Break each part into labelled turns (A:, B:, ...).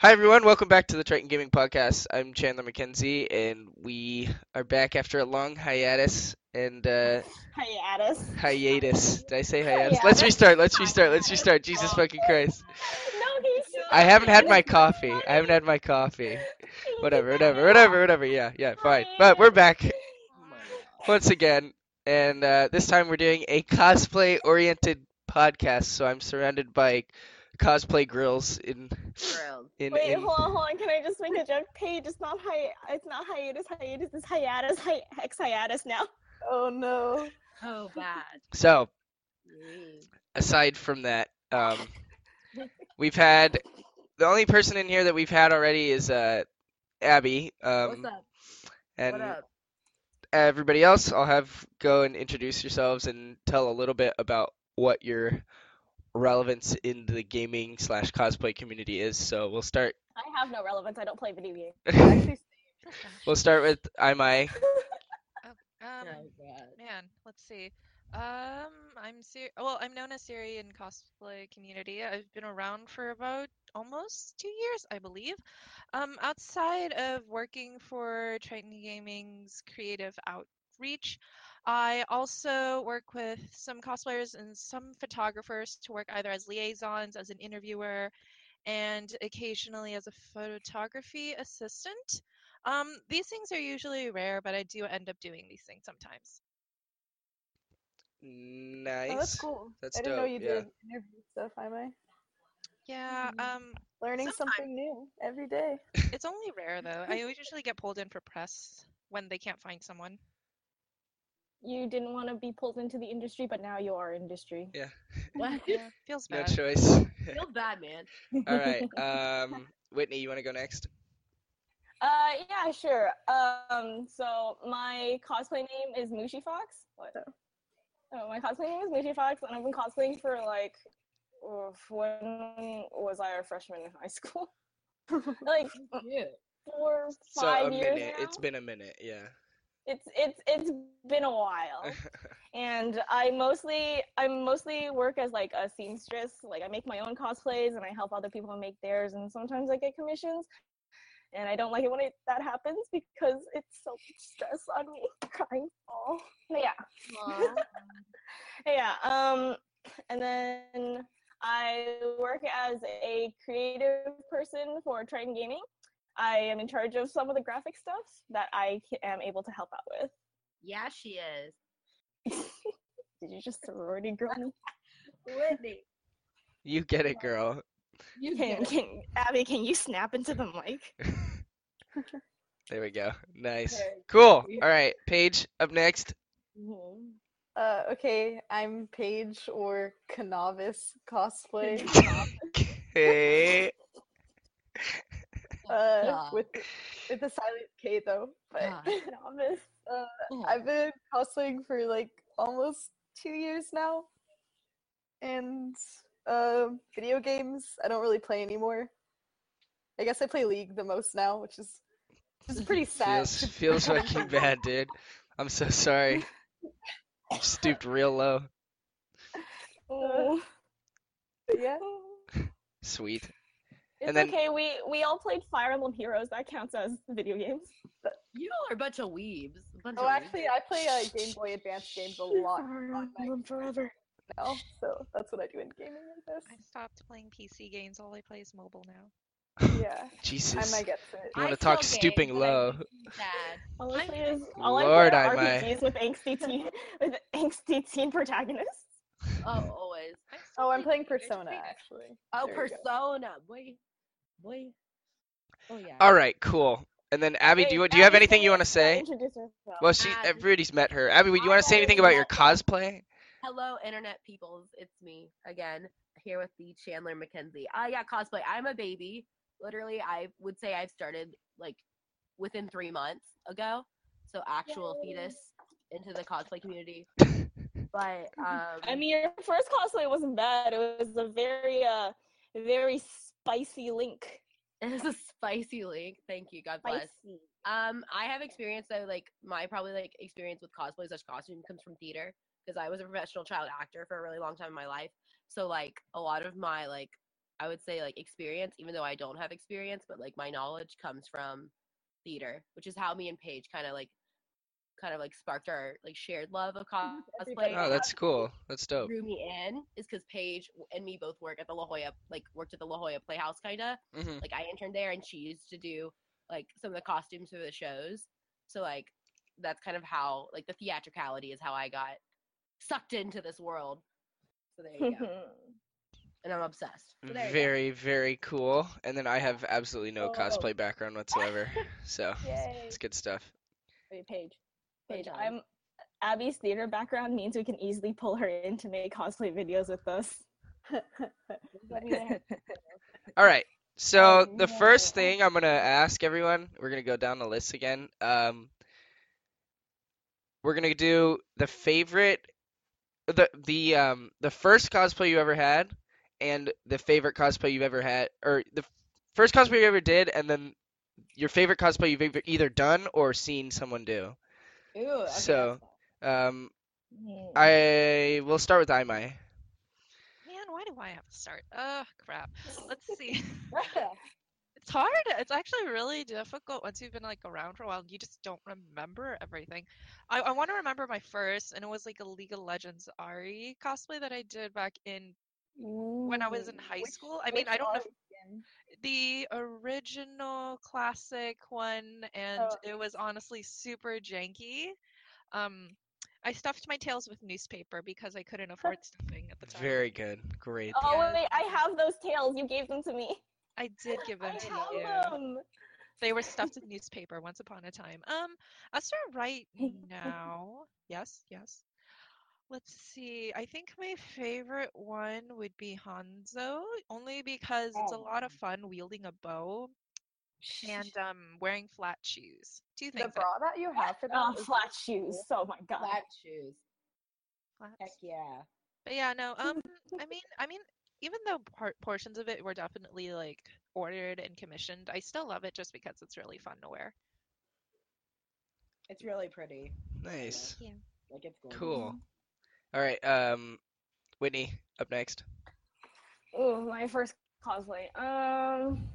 A: Hi everyone, welcome back to the Triton Gaming Podcast. I'm Chandler McKenzie, and we are back after a long hiatus and uh,
B: Hiatus.
A: hiatus. Did I say hiatus?
B: Hiatus.
A: Let's restart. Let's restart. Let's restart. Jesus fucking Christ!
B: No, he's.
A: I haven't had my coffee. I haven't had my coffee. Whatever, whatever, whatever, whatever. Yeah, yeah, fine. But we're back once again, and uh, this time we're doing a cosplay-oriented podcast. So I'm surrounded by cosplay grills in
C: Grilled.
A: in.
B: Wait,
A: in...
B: hold on, hold on. Can I just make a joke? Paige, it's not hi. It's not hiatus. Hiatus. It's hiatus. Hi- hex hiatus now.
D: Oh no.
C: Oh, bad.
A: So aside from that, um, we've had the only person in here that we've had already is uh, Abby. Um,
C: What's up?
A: and
C: what up?
A: everybody else, I'll have go and introduce yourselves and tell a little bit about what your relevance in the gaming slash cosplay community is. So we'll start.
B: I have no relevance. I don't play video games.
A: We'll start with Imai.
E: Um,
C: oh, God.
E: man, let's see. Um, I'm Siri. Well, I'm known as Siri in cosplay community. I've been around for about almost two years, I believe. Um, outside of working for Triton Gaming's creative outreach, I also work with some cosplayers and some photographers to work either as liaisons, as an interviewer, and occasionally as a photography assistant. Um, these things are usually rare, but I do end up doing these things sometimes.
A: Nice.
D: Oh, that's cool.
A: That's
D: I didn't know
A: dope,
D: you
A: yeah.
D: did interview stuff, am I?
E: Yeah,
D: Mm.
E: um,
D: Learning
E: Sometime.
D: something new every day.
E: it's only rare though. I usually get pulled in for press when they can't find someone.
B: You didn't want to be pulled into the industry, but now you are industry.
C: What?
E: Yeah, feels bad.
A: No choice.
C: Feels bad, man.
A: All right. Um, Whitney, you want to go next?
B: Uh, yeah, sure. Um, so my cosplay name is Mushi Fox. What? Oh, my cosplay name is Mushi Fox, and I've been cosplaying for like, oof, when was I a freshman in high school? like
C: Yeah.
B: four,
A: So a
B: years
A: minute.
B: now.
A: It's been a minute. Yeah.
B: It's it's it's been a while. And i mostly i mostly work as like a seamstress. Like i make my own cosplays and i help other people make theirs and sometimes i get commissions. And i don't like it when it, that happens because it's so much stress on me crying all but yeah. Yeah um and then i work as a creative person for triton gaming i am in charge of some of the graphic stuff that i am able to help out with
C: yeah, she is.
B: Did you just sorority girl me?
C: Whitney.
A: you get it, girl.
C: You
B: Can, can, Abby, can you snap into the mic?
A: There we go. Nice. Cool. All right. Paige, up next.
D: Uh, okay, I'm Paige or Canavis cosplay.
A: Okay.
D: Uh,
C: Yeah.
D: with with a silent K though. But
C: Yeah.
B: Novice.
D: uh,
C: Oh.
D: I've been cosplaying for like almost two years now, and uh, video games I don't really play anymore. I guess I play League the most now, which is which is pretty sad.
A: Feels feels fucking bad, dude. I'm so sorry. You stooped real low.
B: Oh.
D: Yeah.
A: Sweet.
B: It's
A: then-
B: okay. We we all played Fire Emblem Heroes. That counts as video games.
C: You all are a bunch of weebs. Bunch
D: Oh,
C: of
D: actually, I play uh, Game Boy Advance games a lot
B: Fire Emblem forever.
D: now, so that's what I do in gaming. I
E: I stopped playing PC games. All I play is mobile now.
D: Yeah, Jesus. I
A: Jesus.
D: might get to it.
A: You wanna talk
C: still
A: stooping
C: game, but I
A: low.
C: Bad.
B: All I play is all I play
A: I
B: are
A: might.
B: RPGs with angsty teen with angsty teen protagonists.
C: Oh, always.
E: I still
D: Oh, I'm playing Persona actually.
C: Oh,
D: There.
C: Persona. Boy. Boy. Oh, yeah.
A: All right. Cool. And then Abby, do you
B: Wait,
A: do you have
B: Abby,
A: anything you want to say? Well, she
C: Abby.
A: everybody's met her. Abby, would you want to say anything about your cosplay?
C: Hello, internet peoples. It's me again here with the Chandler McKenzie. Uh, yeah, cosplay. I'm a baby. Literally, I would say I've started like within three months ago. So actual
B: Yay.
C: fetus into the cosplay community. But um,
B: I mean, your first cosplay wasn't bad. It was a very, uh, very spicy link.
C: It's a spicy link. Thank you. God bless.
B: Spicy.
C: Um, I have experience though, like my probably like experience with cosplay slash costume comes from theater because I was a professional child actor for a really long time in my life. So like a lot of my like I would say like experience, even though I don't have experience, but like my knowledge comes from theater, which is how me and Paige kind of like kind of like sparked our like shared love of cosplay.
A: Oh, that's cool. That's dope.
C: drew me in is because Paige and me both work at the La Jolla, like worked at the La Jolla Playhouse, kinda.
A: hmm
C: Like I interned there, and she used to do like some of the costumes for the shows. So like that's kind of how like the theatricality is how I got sucked into this world. So there you go, and I'm obsessed. So there you go.
A: Very, very cool. And then I have absolutely no
B: Oh.
A: cosplay background whatsoever. So
B: Yay.
A: it's good stuff.
B: Wait, Paige.
C: Fun
B: Paige. I'm Abby's theater background means we can easily pull her in to make cosplay videos with us.
C: Let me know.
A: All right. So
B: Oh,
A: the first thing I'm gonna ask everyone, we're gonna go down the list again. Um, we're gonna do the favorite, the the um the first cosplay you ever had, and the favorite cosplay you've ever had, or the first cosplay you ever did, and then your favorite cosplay you've either- either done or seen someone do.
C: Ooh, okay,
A: So- Um. I will start with Aimai.
E: Man, why do I have to start? Oh, crap. Let's see. It's hard. It's actually really difficult once you've been like around for a while. You just don't remember everything. I, I want to remember my first, and it was like a League of Legends Ahri cosplay that I did back in when I was in high
D: Which-
E: school. I mean, I don't know if
D: Ahri
E: the original classic one, and
D: Oh,
E: it was honestly super janky. Um, I stuffed my tails with newspaper because I couldn't afford stuffing at the time.
A: Very good. Great.
B: Oh
E: Yeah.
B: wait, I have those tails. You gave them to me.
E: I did give
B: I
E: them to
B: have
E: you.
B: them.
E: They were stuffed with newspaper once upon a time. Um, as for right now, yes, yes. Let's see. I think my favorite one would be Hanzo, only because it's a
C: Oh.
E: lot of fun wielding a bow and um wearing flat shoes. Do Two
D: The
E: things.
D: bra that you have for that
B: Oh,
D: is
B: flat shoes. Oh my god.
C: Flat shoes.
E: flats.
C: Heck yeah.
E: But yeah, no. Um, I mean, I mean, even though part portions of it were definitely like ordered and commissioned, I still love it just because it's really fun to wear.
C: It's really pretty.
A: Nice.
E: Yeah.
C: Like it's gorgeous.
A: Cool. All right. Um, Whitney, up next.
B: Ooh, my first cosplay. Um,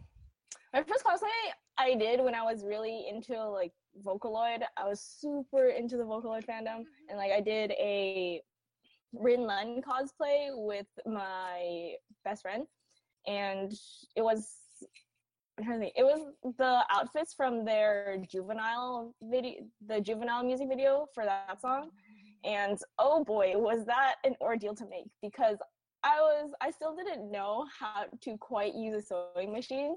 B: my first cosplay I did when I was really into like Vocaloid. I was super into the Vocaloid fandom, and like I did a Rin Len cosplay with my best friend, and it was. I'm trying to think. It was the outfits from their juvenile video, the juvenile music video for that song, and oh boy, was that an ordeal to make because I was I still didn't know how to quite use a sewing machine.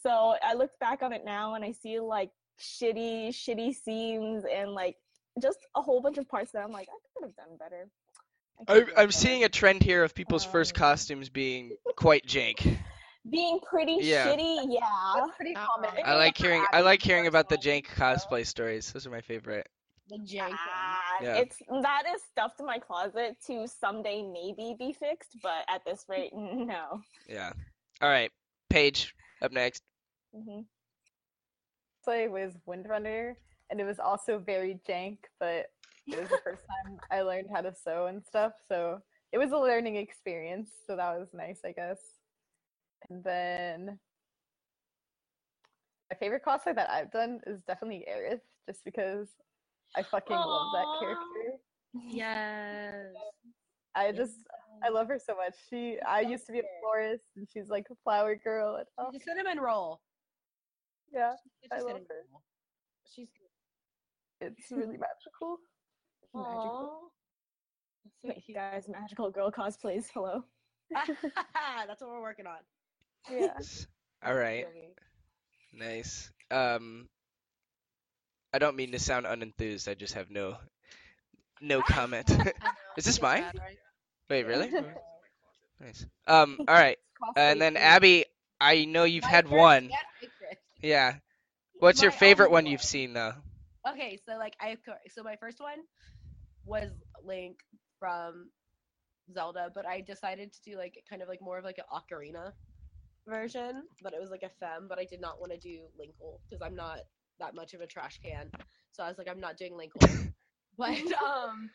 B: So I look back on it now and I see like shitty, shitty seams and like just a whole bunch of parts that I'm like, I could have done better. I could
A: I'm, I'm
B: better."
A: seeing a trend here of people's first
B: Um,
A: costumes being quite jank.
B: being pretty
A: Yeah.
B: shitty, yeah.
D: That's pretty common.
A: I like hearing I like hearing about the jank cosplay stories. Those are my favorite.
C: The jank one.
B: Ah,
A: Yeah.
B: It's that is stuffed in my closet to someday maybe be fixed, but at this rate, no.
A: Yeah. All right. Paige, up next.
B: hmm
D: Play was Windrunner, and it was also very jank, but it was the first time I learned how to sew and stuff, so it was a learning experience. So that was nice, I guess. And then my favorite cosplay that I've done is definitely Aerith, just because I fucking love that character.
C: Yes.
D: I just I love her so much. She I used to be a florist, and she's like a flower girl. And, oh,
C: She's a cinnamon roll.
D: yeah,
C: She's a
D: I love her.
C: roll. She's
D: it's really magical.
C: magical. So
B: Wait,
C: cute.
B: guys, magical girl cosplays. Hello.
C: That's what we're working on.
D: Yeah.
A: All right. Nice. Um, I don't mean to sound unenthused. I just have no no comment. Is this mine? Wait, really? Nice. Um, all right. And then Abby, I know you've had one. Yeah. What's your favorite one
C: one.
A: you've seen though?
C: Okay, so like I so my first one was Link from Zelda, but I decided to do like kind of like more of like an ocarina version, but it was like a femme, but I did not want to do Linkle because I'm not that much of a trash can. So I was like, I'm not doing Linkle. but um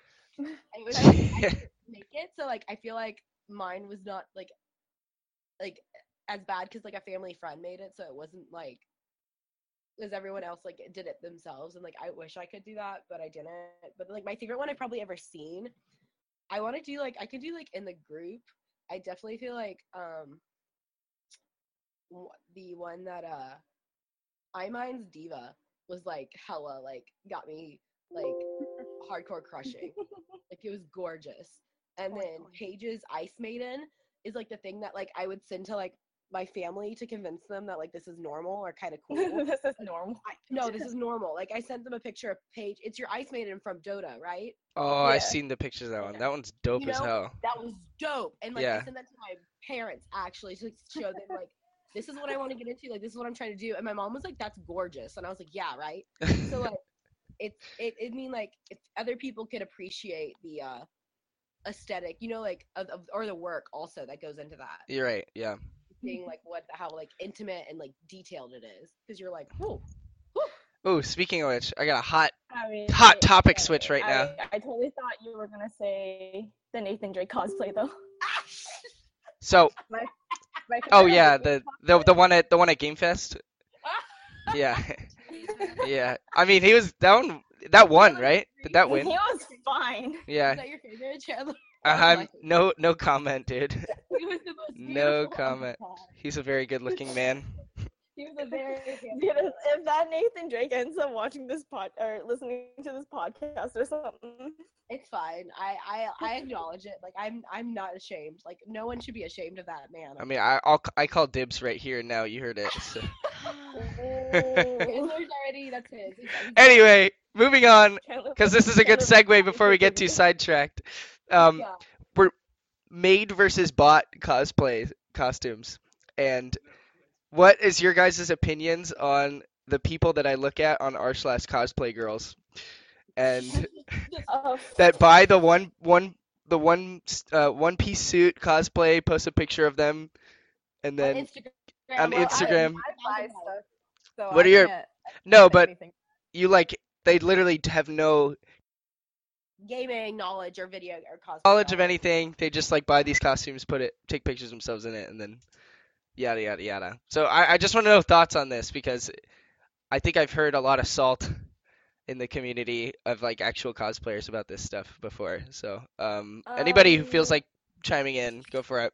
C: it was I didn't make it, so like I feel like mine was not like like as bad because like a family friend made it, so it wasn't like because everyone else like did it themselves, and like I wish I could do that, but I didn't. But like my favorite one I've probably ever seen. I want to do like I could do like in the group. I definitely feel like um the one that uh I Mind's D.Va was like hella like got me like hardcore crushing. like it was gorgeous. And oh, then Paige's Ice Maiden is like the thing that like I would send to like my family to convince them that like this is normal or kind of cool.
B: this is normal.
C: I, no, this is normal. Like I sent them a picture of Paige. It's your Ice Maiden from Dota, right?
A: Oh, I've seen the pictures of that one.
C: Okay.
A: That one's dope
C: You
A: as hell.
C: That was dope. And like
A: Yeah.
C: I sent that to my parents actually to show them like this is what I want to get into. Like this is what I'm trying to do. And my mom was like, "That's gorgeous," and I was like, "Yeah, right." So like, it's it. It mean like if other people could appreciate the uh aesthetic, you know, like of, of or the work also that goes into that.
A: You're right. Yeah.
C: Seeing like what how like intimate and like detailed it is, because you're like, oh,
A: Oh, speaking of which, I got a hot
B: I mean,
A: hot topic
B: I-
A: switch right now.
B: I, I totally thought you were gonna say the Nathan Drake cosplay though.
A: So,
B: My
A: oh yeah, the the the one at the one at Game Fest. Yeah. yeah. I mean, he was that one that won, right? Did that win?
B: He was fine.
A: Yeah.
C: is that your favorite Chandler?
A: Uh, I'm no no comment, dude.
C: He was the most
A: No comment. He's a very good-looking man.
C: He was a very
B: if that Nathan Drake ends up watching this pod or listening to this podcast or something,
C: It's fine. I, I I acknowledge it. Like I'm I'm not ashamed. Like no one should be ashamed of that man.
A: I mean, I I'll, I call dibs right here and now. You heard it. so.
C: Already that's his. He's- he's-
A: Anyway, moving on because this is a good segue before we get too sidetracked. Um,
C: yeah.
A: made versus bought cosplay costumes and what is your guys' opinions on the people that i look at on r slash cosplay girls and
B: Uh,
A: that buy the one one the one uh, one piece suit cosplay post a picture of them and
C: on
A: then
C: Instagram.
A: on
C: well, I-
A: Instagram.
D: I buy stuff. So
A: What
D: I
A: are your- no but
D: anything.
A: you like they literally have no
C: gaming knowledge or video or cosplay
A: knowledge of anything they just like buy these costumes put it take pictures of themselves in it and then yada yada yada so i, I just want to know thoughts on this because i think i've heard a lot of salt in the community of like actual cosplayers about this stuff before so um anybody who feels
B: Um,
A: like chiming in go for it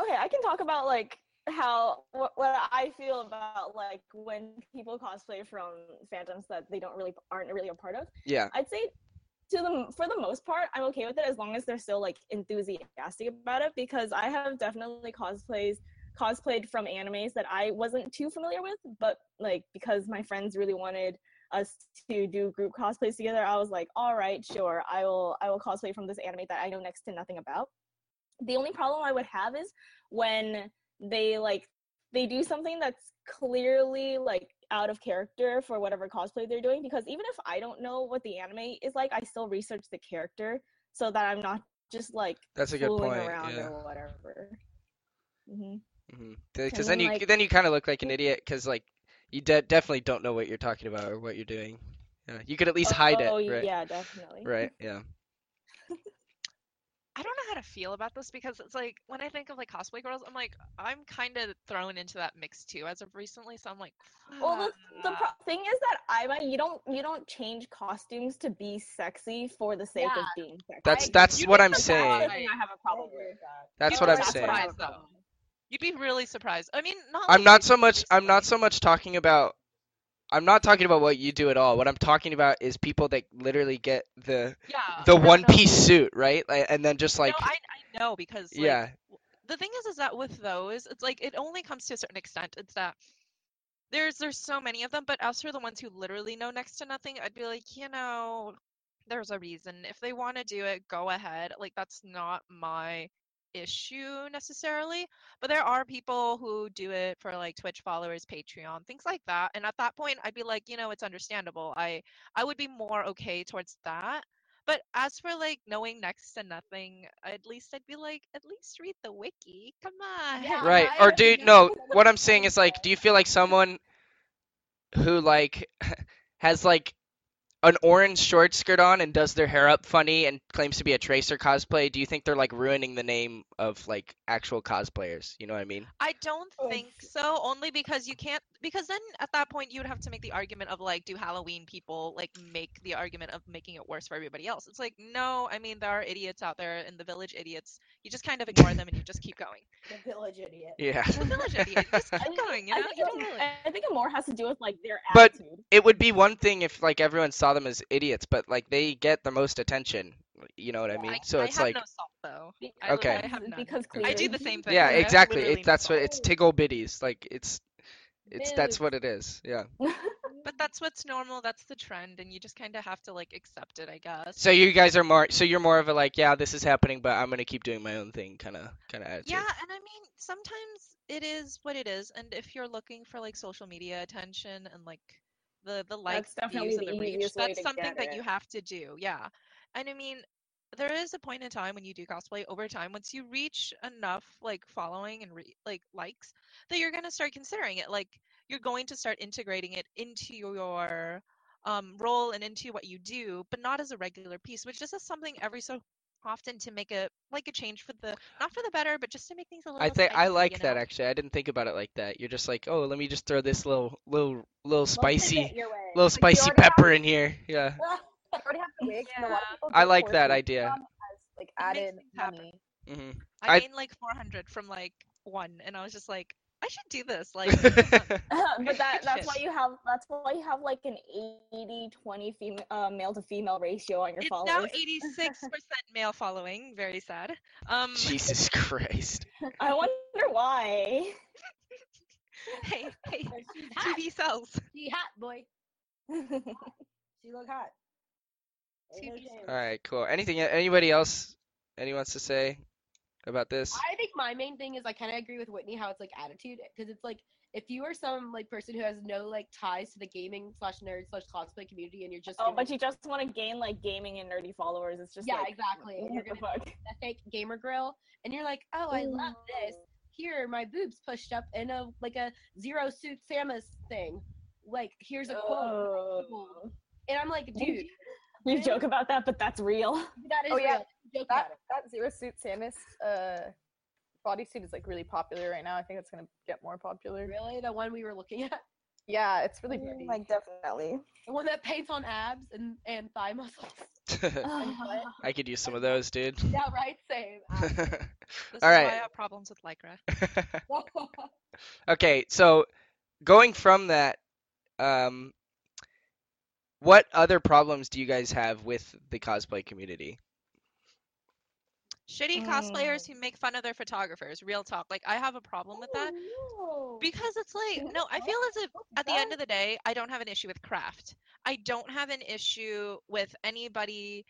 B: okay, I can talk about like how what, what I feel about like when people cosplay from fandoms that they don't really aren't really a part of.
A: yeah
B: I'd say to the for the most part, I'm okay with it as long as they're still like enthusiastic about it because I have definitely cosplays cosplayed from animes that I wasn't too familiar with, but like because my friends really wanted us to do group cosplays together, I was like, all right, sure, I will I will cosplay from this anime that I know next to nothing about. The only problem I would have is when they like they do something that's clearly like out of character for whatever cosplay they're doing because even if I don't know what the anime is like, I still research the character so that I'm not just like
A: that's a good
B: fooling
A: point
B: around
A: yeah
B: or whatever. hmm
A: because
B: then,
A: then you
B: like-
A: then you kind of look like an idiot because like you de- definitely don't know what you're talking about or what you're doing yeah you could at least hide
B: oh,
A: it right
B: yeah, definitely.
A: right yeah
E: I don't know how to feel about this because it's like when I think of like cosplay girls, I'm like I'm kind of thrown into that mix too as of recently. So I'm like,
B: Well, the, the
E: "Ah."
B: pro- thing is that I might you don't you don't change costumes to be sexy for the sake of being sexy.
A: that's that's
E: you'd
A: what i'm saying
B: That's I have a problem with.
A: that's
E: You'd
A: what i'm saying
E: though. You'd be really surprised. I mean, not.
A: I'm
E: like
A: not so much I'm not so much talking about I'm not talking about what you do at all. What I'm talking about is people that literally get the
E: Yeah.
A: the one piece suit, right? Like, and then just like
E: no, I, I know because like,
A: yeah,
E: the thing is is that with those it's like it only comes to a certain extent it's that there's there's so many of them but as for the ones who literally know next to nothing i'd be like you know there's a reason if they want to do it go ahead like that's not my issue necessarily but there are people who do it for like twitch followers patreon things like that and at that point i'd be like you know it's understandable i i would be more okay towards that but as for like knowing next to nothing, at least I'd be like, at least read the wiki. Come on.
C: Yeah.
A: right.
C: I
A: Or do
C: agree.
A: no, what I'm saying is like do you feel like someone who like has like an orange short skirt on and does their hair up funny and claims to be a Tracer cosplay, do you think they're like ruining the name of like actual cosplayers? You know what I mean?
E: I don't
B: Oh,
E: think so, only because you can't because then at that point you would have to make the argument of like do Halloween people like make the argument of making it worse for everybody else. It's like no, I mean there are idiots out there in the village idiots. You just kind of ignore them and you just keep going.
C: The village idiot.
A: Yeah.
E: The village idiot, just
B: I
E: keep
B: think,
E: going, you
B: I think
E: You
B: it, I think it more has to do with like their
A: But-
B: attitude.
A: It would be one thing if like everyone saw them as idiots, but like they get the most attention. You know what I mean?
E: I,
A: So
E: I
A: it's
E: have
A: like
E: no salt though.
B: Because,
E: I,
A: Okay.
E: I have none.
B: because
E: I do the same thing.
A: yeah,
E: I have
A: exactly. It, that's
E: no
A: what it's tiggle bitties. Like it's it's that's what it is. Yeah.
E: But that's what's normal. That's the trend, and you just kind of have to like accept it, I guess.
A: So you guys are more so you're more of a like, yeah, this is happening, but I'm gonna keep doing my own thing kind of kind of attitude.
E: Yeah, and I mean, sometimes it is what it is, and if you're looking for like social media attention and like the the likes,
B: That's definitely the
E: the reach, that's something that you have to do. Yeah, and I mean, there is a point in time when you do cosplay over time, once you reach enough like following and re- like likes, that you're gonna start considering it. Like you're going to start integrating it into your um, role and into what you do, but not as a regular piece, which just is something every so often to make a like a change for the not for the better, but just to make things a little.
A: I think I like
E: you
A: that
E: know?
A: actually. I didn't think about it like that. You're just like, oh, let me just throw this little little little spicy little
D: Like,
A: spicy
D: already have-
A: pepper in here. Yeah.
D: I already have the wig. and a lot of
E: Yeah.
D: people
A: I like that idea.
D: as, like added
E: things happen.
D: money.
A: hmm
E: I
A: I-
E: gained like 400 from like one, and I was just like, I should do this. Like, this is fun.
B: but that that's why you have that's why you have like an 80 20 female uh, male to female ratio on your
E: it's
B: followers.
E: now 86% male following. Very sad. Um,
A: Jesus Christ.
B: I wonder why.
E: hey, hey, TV sells.
C: She hot, boy. She look hot. Ain't no
E: TV
C: shame.
A: All right, cool. Anything anybody else any wants to say about this?
C: I think my main thing is I kind of agree with Whitney how it's like attitude because it's like if you are some like person who has no like ties to the gaming slash nerd slash cosplay community and you're just
B: oh,
C: doing
B: but you just want to gain like gaming and nerdy followers. It's just
C: Yeah,
B: like,
C: exactly.
B: What
C: you're
B: the
C: gonna
B: fuck?
C: a fake gamer grill and you're like, oh, I love this. Here, are my boobs pushed up in a like a zero suit Samus thing. Like, here's a quote.
B: Oh.
C: And I'm like, dude,
B: You joke about that, but that's real.
C: that is
D: Oh, yeah.
C: real. Joke
D: That
C: about it.
D: that zero suit Samus uh bodysuit is like really popular right now. I think it's gonna get more popular.
C: Really, the one we were looking at,
D: Yeah, it's really pretty.
B: Like definitely.
C: the one that paints on abs and and thigh muscles.
A: I could use some of those, dude.
C: Yeah, right. Same. Abs.
E: This
A: All
E: is why I have problems with Lycra.
A: okay, so going from that, um, what other problems do you guys have with the cosplay community?
E: Shitty cosplayers who make fun of their photographers. Real talk. Like, I have a problem with that. Because it's like, no, I feel as if at the end of the day, I don't have an issue with craft. I don't have an issue with anybody,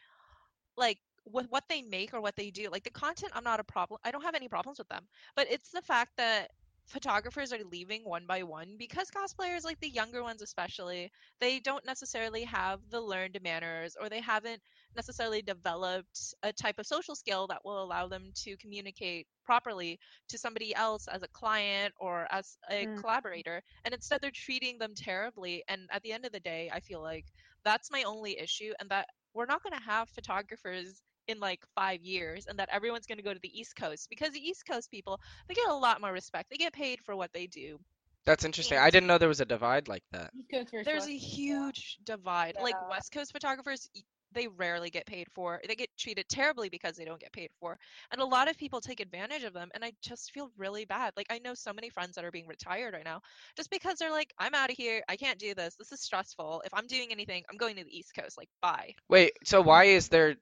E: like, with what they make or what they do. Like, the content, I'm not a problem. I don't have any problems with them. But it's the fact that photographers are leaving one by one because cosplayers, like the younger ones especially, they don't necessarily have the learned manners or they haven't necessarily developed a type of social skill that will allow them to communicate properly to somebody else as a client or as a
D: Mm.
E: collaborator and instead they're treating them terribly and at the end of the day i feel like that's my only issue and that we're not going to have photographers in like five years and that everyone's going to go to the east coast because the east coast people they get a lot more respect they get paid for what they do
A: That's interesting. I didn't know there was a divide like that.
C: East Coast versus
E: there's a huge divide like west coast photographers y- they rarely get paid for they get treated terribly because they don't get paid for and a lot of people take advantage of them and i just feel really bad like i know so many friends that are being retired right now just because they're like i'm out of here i can't do this this is stressful if i'm doing anything i'm going to the east coast like bye.
A: Wait, so why is there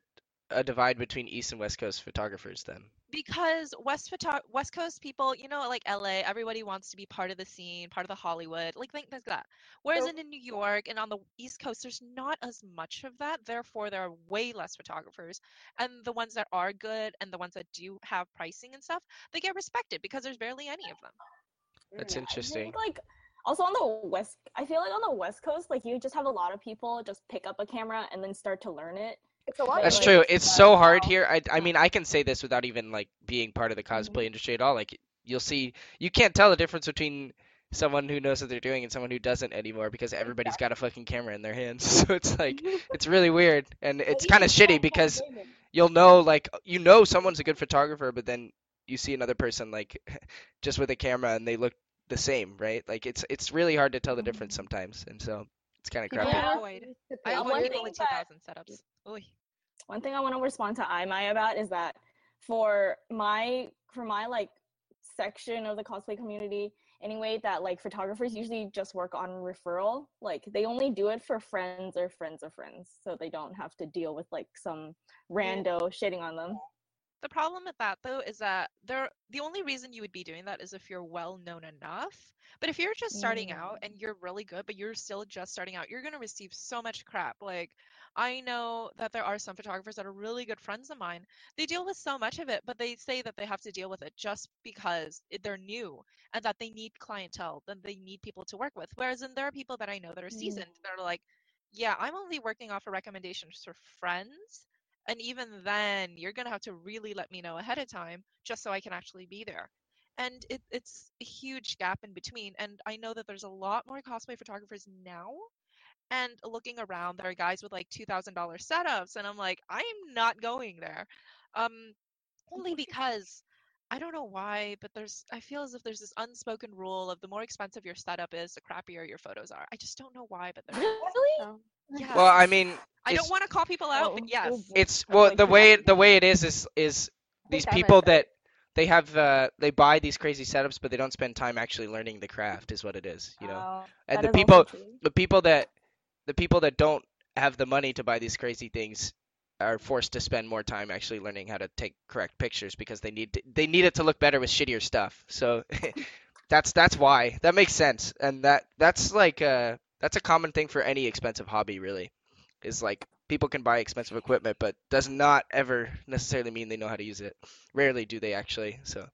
A: a divide between East and West Coast photographers then?
E: because west photo- west coast people you know like la everybody wants to be part of the scene part of the hollywood like things like that whereas
D: So-
E: in new york and on the east coast there's not as much of that therefore there are way less photographers and the ones that are good and the ones that do have pricing and stuff they get respected because there's barely any of them
A: That's
B: Mm,
A: interesting.
B: think, like also on the west, I feel like on the west coast, like you just have a lot of people just pick up a camera and then start to learn it.
D: It's a lot.
A: That's
D: of,
A: true.
B: it's
A: It's so hard here. I I mean, I can say this without even like being part of the cosplay mm-hmm. industry at all. Like you'll see, you can't tell the difference between someone who knows what they're doing and someone who doesn't anymore because everybody's got a fucking camera in their hands. So it's like it's really weird and it's kind of shitty because you'll know like you know someone's a good photographer, but then you see another person like just with a camera and they look the same, right? Like it's it's really hard to tell the difference mm-hmm. sometimes, and so it's kind of
D: People
A: crappy.
E: I avoid. I avoid
B: one
E: people
B: thing
E: with
B: that-
E: 2000 setups. Oy.
B: One thing I want to respond to Imai about is that for my for my like section of the cosplay community anyway that like photographers usually just work on referral like they only do it for friends or friends of friends so they don't have to deal with like some rando shitting on them
E: The problem with that though is that there the only reason you would be doing that is if you're well known enough. But if you're just starting out and you're really good, but you're still just starting out, you're gonna receive so much crap. Like I know that there are some photographers that are really good friends of mine. They deal with so much of it, but they say that they have to deal with it just because they're new and that they need clientele, then they need people to work with. Whereas then there are people that I know that are
B: Mm.
E: seasoned that are like, yeah, I'm only working off of recommendations for friends and even then, you're going to have to really let me know ahead of time just so I can actually be there. And it, it's a huge gap in between. And I know that there's a lot more cosplay photographers now. And looking around, there are guys with like $2,000 setups. And I'm like, I'm not going there. Um, only because I don't know why, but there's, I feel as if there's this unspoken rule of the more expensive your setup is, the crappier your photos are. I just don't know why, but there.
B: really
E: Yeah.
A: Well, I mean,
E: I don't want to call people out,
B: Oh,
E: but
B: oh
E: yes.
A: it's well the way the way it is is is these people that they have uh they buy these crazy setups but they don't spend time actually learning the craft is what it is you know
B: Oh,
A: and
B: that
A: the people the people that the people that don't have the money to buy these crazy things are forced to spend more time actually learning how to take correct pictures because they need to, they need it to look better with shittier stuff. So that's that's why. That makes sense. And that that's like uh that's a common thing for any expensive hobby really is like people can buy expensive equipment but does not ever necessarily mean they know how to use it. Rarely do they actually. So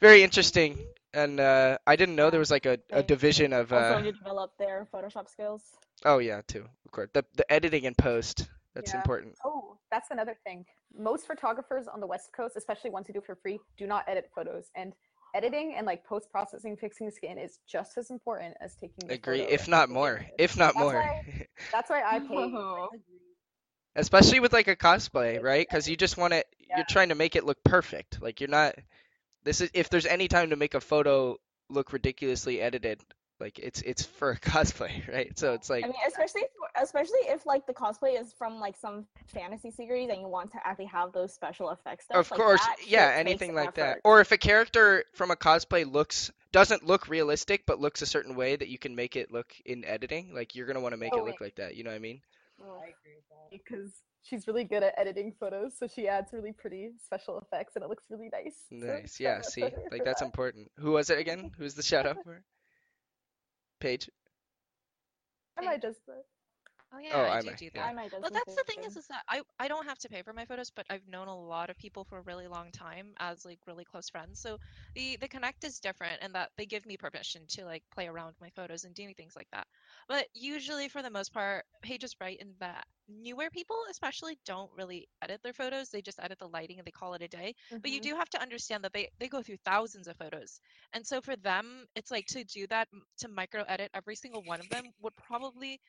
A: very interesting. And uh i didn't know there was like a, a division of
B: also
A: uh
B: to develop their photoshop skills.
A: Oh yeah too of course. The, the editing and post that's
D: Yeah.
A: important
D: Oh, that's another thing. Most photographers on the West Coast, especially ones who do it for free, do not edit photos. And editing and like post processing, fixing skin is just as important as taking the
A: agree
D: photo
A: if not more
D: it.
A: if not
D: That's
A: more
D: why- That's why I pay. Oh.
A: especially with like a cosplay right because you just want to
D: Yeah.
A: you're trying to make it look perfect like you're not this is if there's any time to make a photo look ridiculously edited like it's it's for a cosplay right so it's like
B: I mean, especially for, especially if like the cosplay is from like some fantasy series and you want to actually have those special effects. Stuff,
A: Of
B: like,
A: course, yeah, anything like that. Or if a character from a cosplay looks doesn't look realistic but looks a certain way that you can make it look in editing, like you're gonna want to make it
D: Oh,
A: look like that. You know what I mean?
D: Oh, I agree because she's really good at editing photos, so she adds really pretty special effects, and it looks really nice.
A: Nice.
D: shout
A: Yeah. See, like that's
D: that.
A: important. Who was it again? Who's the shout out for? Paige.
D: I might just. uh,
E: Oh yeah,
A: Oh,
E: I,
A: I
E: do
A: might,
E: do
A: yeah.
E: that.
B: I might just
E: Well, that's the thing is, is that I I don't have to pay for my photos, but I've known a lot of people for a really long time as like really close friends. So the the connect is different, and that they give me permission to like play around with my photos and doing things like that. But usually, for the most part, Paige is right in that newer people, especially, don't really edit their photos. They just edit the lighting and they call it a day. But you
D: mhm.
E: do have to understand that they they go through thousands of photos, and so for them, it's like to do that to micro edit every single one of them would probably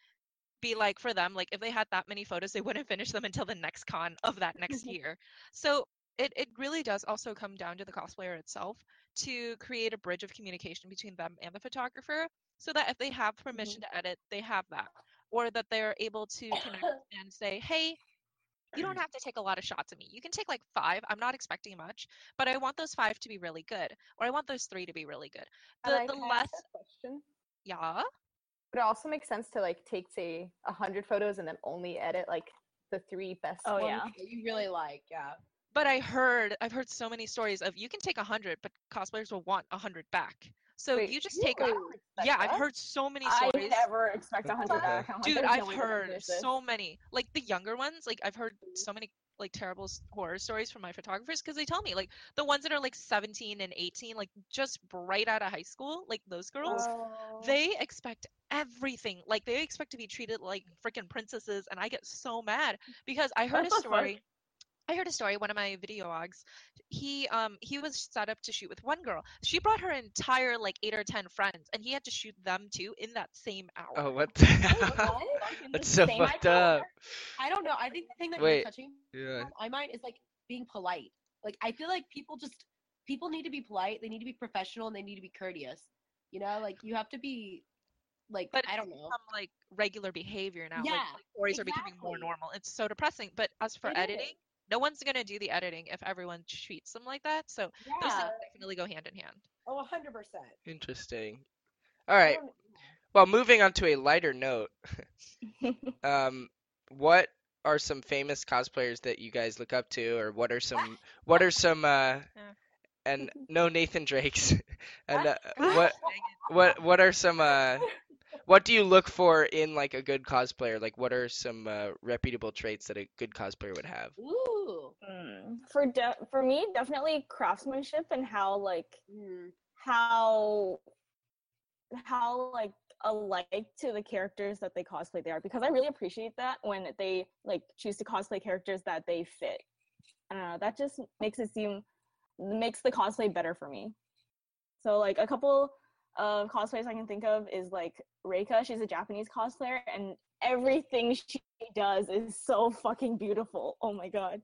E: be like for them like if they had that many photos they wouldn't finish them until the next con of that next year. So it, it really does also come down to the cosplayer itself to create a bridge of communication between them and the photographer so that if they have permission to edit they have that. Or that they're able to connect and say hey you don't have to take a lot of shots of me. You can take like five. I'm not expecting much but i want those five to be really good or i want those three to be really good. The,
D: like
E: the less
D: question.
E: yeah
D: Would it also makes sense to like take say a hundred photos and then only edit like the three best
B: Oh,
D: ones?
B: yeah.
C: that you really like, yeah.
E: But I heard, I've heard so many stories of you can take a hundred, but cosplayers will want a hundred back. So
D: Wait,
E: you just take
D: really?
E: a,
D: I don't
E: yeah, I've heard so many stories.
B: I
E: stories.
B: never expect a hundred back. I'm like,
E: Dude,
B: "There's
E: I've
B: way
E: heard so many, like the younger ones. Like I've heard mm-hmm. so many like terrible horror stories from my photographers because they tell me like the ones that are like 17 and 18, like just right out of high school, like those girls,
D: Oh.
E: they expect everything. Like they expect to be treated like freaking princesses, and I get so mad because I heard a story. I heard a story. One of my video logs, he um he was set up to shoot with one girl. She brought her entire like eight or ten friends, and he had to shoot them too in that same hour.
A: Oh, what the
C: Wait, what?
A: That's so fucked
B: hour?
A: up.
C: I don't know. I think the thing that
A: Wait.
C: you're touching
A: Yeah.
C: on, I mind is like being polite. Like I feel like people just people need to be polite. They need to be professional and they need to be courteous. You know, like you have to be like
E: But
C: I don't know.
E: become like regular behavior now.
C: Yeah,
E: like, like, stories are becoming more normal. It's so depressing. But as for
C: It
E: editing,
C: is.
E: No one's gonna do the editing if everyone treats them like that. So those things definitely go hand in hand.
C: Oh, a hundred percent.
A: Interesting. All right. Well, moving on to a lighter note. um, what are some famous cosplayers that you guys look up to, or what are some what are some uh, and no Nathan Drakes, and uh, what what what are some uh, what do you look for in like a good cosplayer? Like, what are some uh, reputable traits that a good cosplayer would have?
C: Ooh.
B: Mm, for de- for me, definitely craftsmanship and how like
C: Mm.
B: how how like alike to the characters that they cosplay they are because I really appreciate that when they like choose to cosplay characters that they fit. Uh, that just makes it seem makes the cosplay better for me. So like a couple of cosplays I can think of is like Reika. She's a Japanese cosplayer, and everything she does is so fucking beautiful. Oh my god.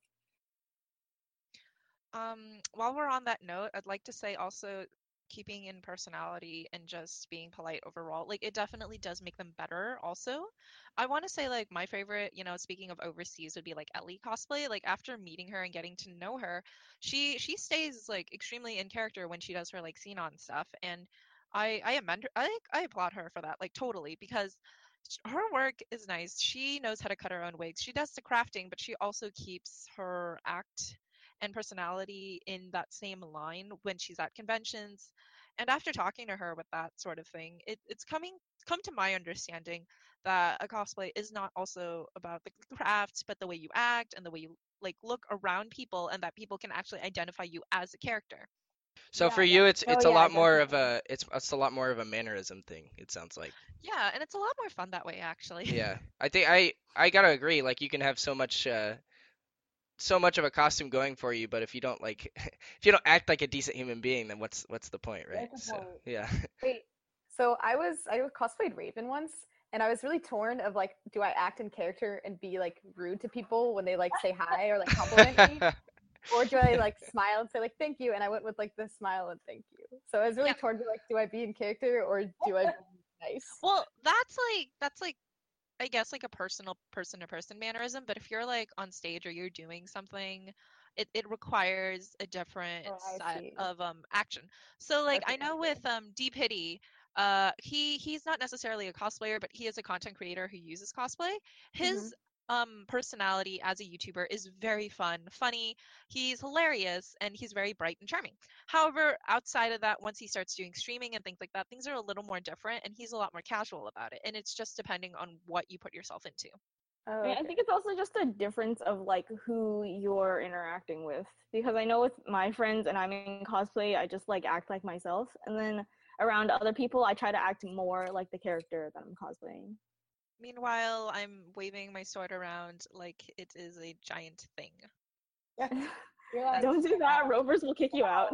E: Um, while we're on that note, I'd like to say also keeping in personality and just being polite overall. Like it definitely does make them better also. I want to say like my favorite, you know, speaking of overseas would be like Ellie cosplay. Like after meeting her and getting to know her, she she stays like extremely in character when she does her like scene on stuff and I I amend I I applaud her for that like totally because her work is nice. She knows how to cut her own wigs. She does the crafting, but she also keeps her act and personality in that same line when she's at conventions. And after talking to her with that sort of thing, it, it's coming come to my understanding that a cosplay is not also about the craft, but the way you act and the way you like look around people, and that people can actually identify you as a character.
A: So
B: Yeah,
A: for you, it's
B: Oh,
A: it's a
B: yeah,
A: lot more of a it's it's a lot more of a mannerism thing. It sounds like.
E: Yeah, and it's a lot more fun that way, actually.
A: Yeah, I think I I gotta agree. Like you can have so much uh so much of a costume going for you, but if you don't like if you don't act like a decent human being, then what's what's the point, right? So
D: point.
A: yeah.
D: Wait, so I was I cosplayed Raven once, and I was really torn of like, do I act in character and be like rude to people when they like say hi or like compliment me, or do I like smile and say like thank you? And I went with like the smile and thank you. So I was really
E: Yeah.
D: torn to like, do I be in character or do I be nice?
E: Well, that's like that's like I guess like a personal person to person mannerism, but if you're like on stage or you're doing something, it, it requires a different
D: Oh,
E: set of um action. So like I know with um Deep Hitty, uh he he's not necessarily a cosplayer, but he is a content creator who uses cosplay. His um personality as a YouTuber is very fun, funny, he's hilarious, and he's very bright and charming. However, outside of that, once he starts doing streaming and things like that, things are a little more different and he's a lot more casual about it. And it's just depending on what you put yourself into.
D: Oh,
B: I, mean, I think it's also just a difference of like who you're interacting with because I know with my friends and I'm in cosplay, I just like act like myself, and then around other people, I try to act more like the character that I'm cosplaying.
E: Meanwhile, I'm waving my sword around like it is a giant thing.
C: You're like,
B: Don't do that. Rovers will kick you out.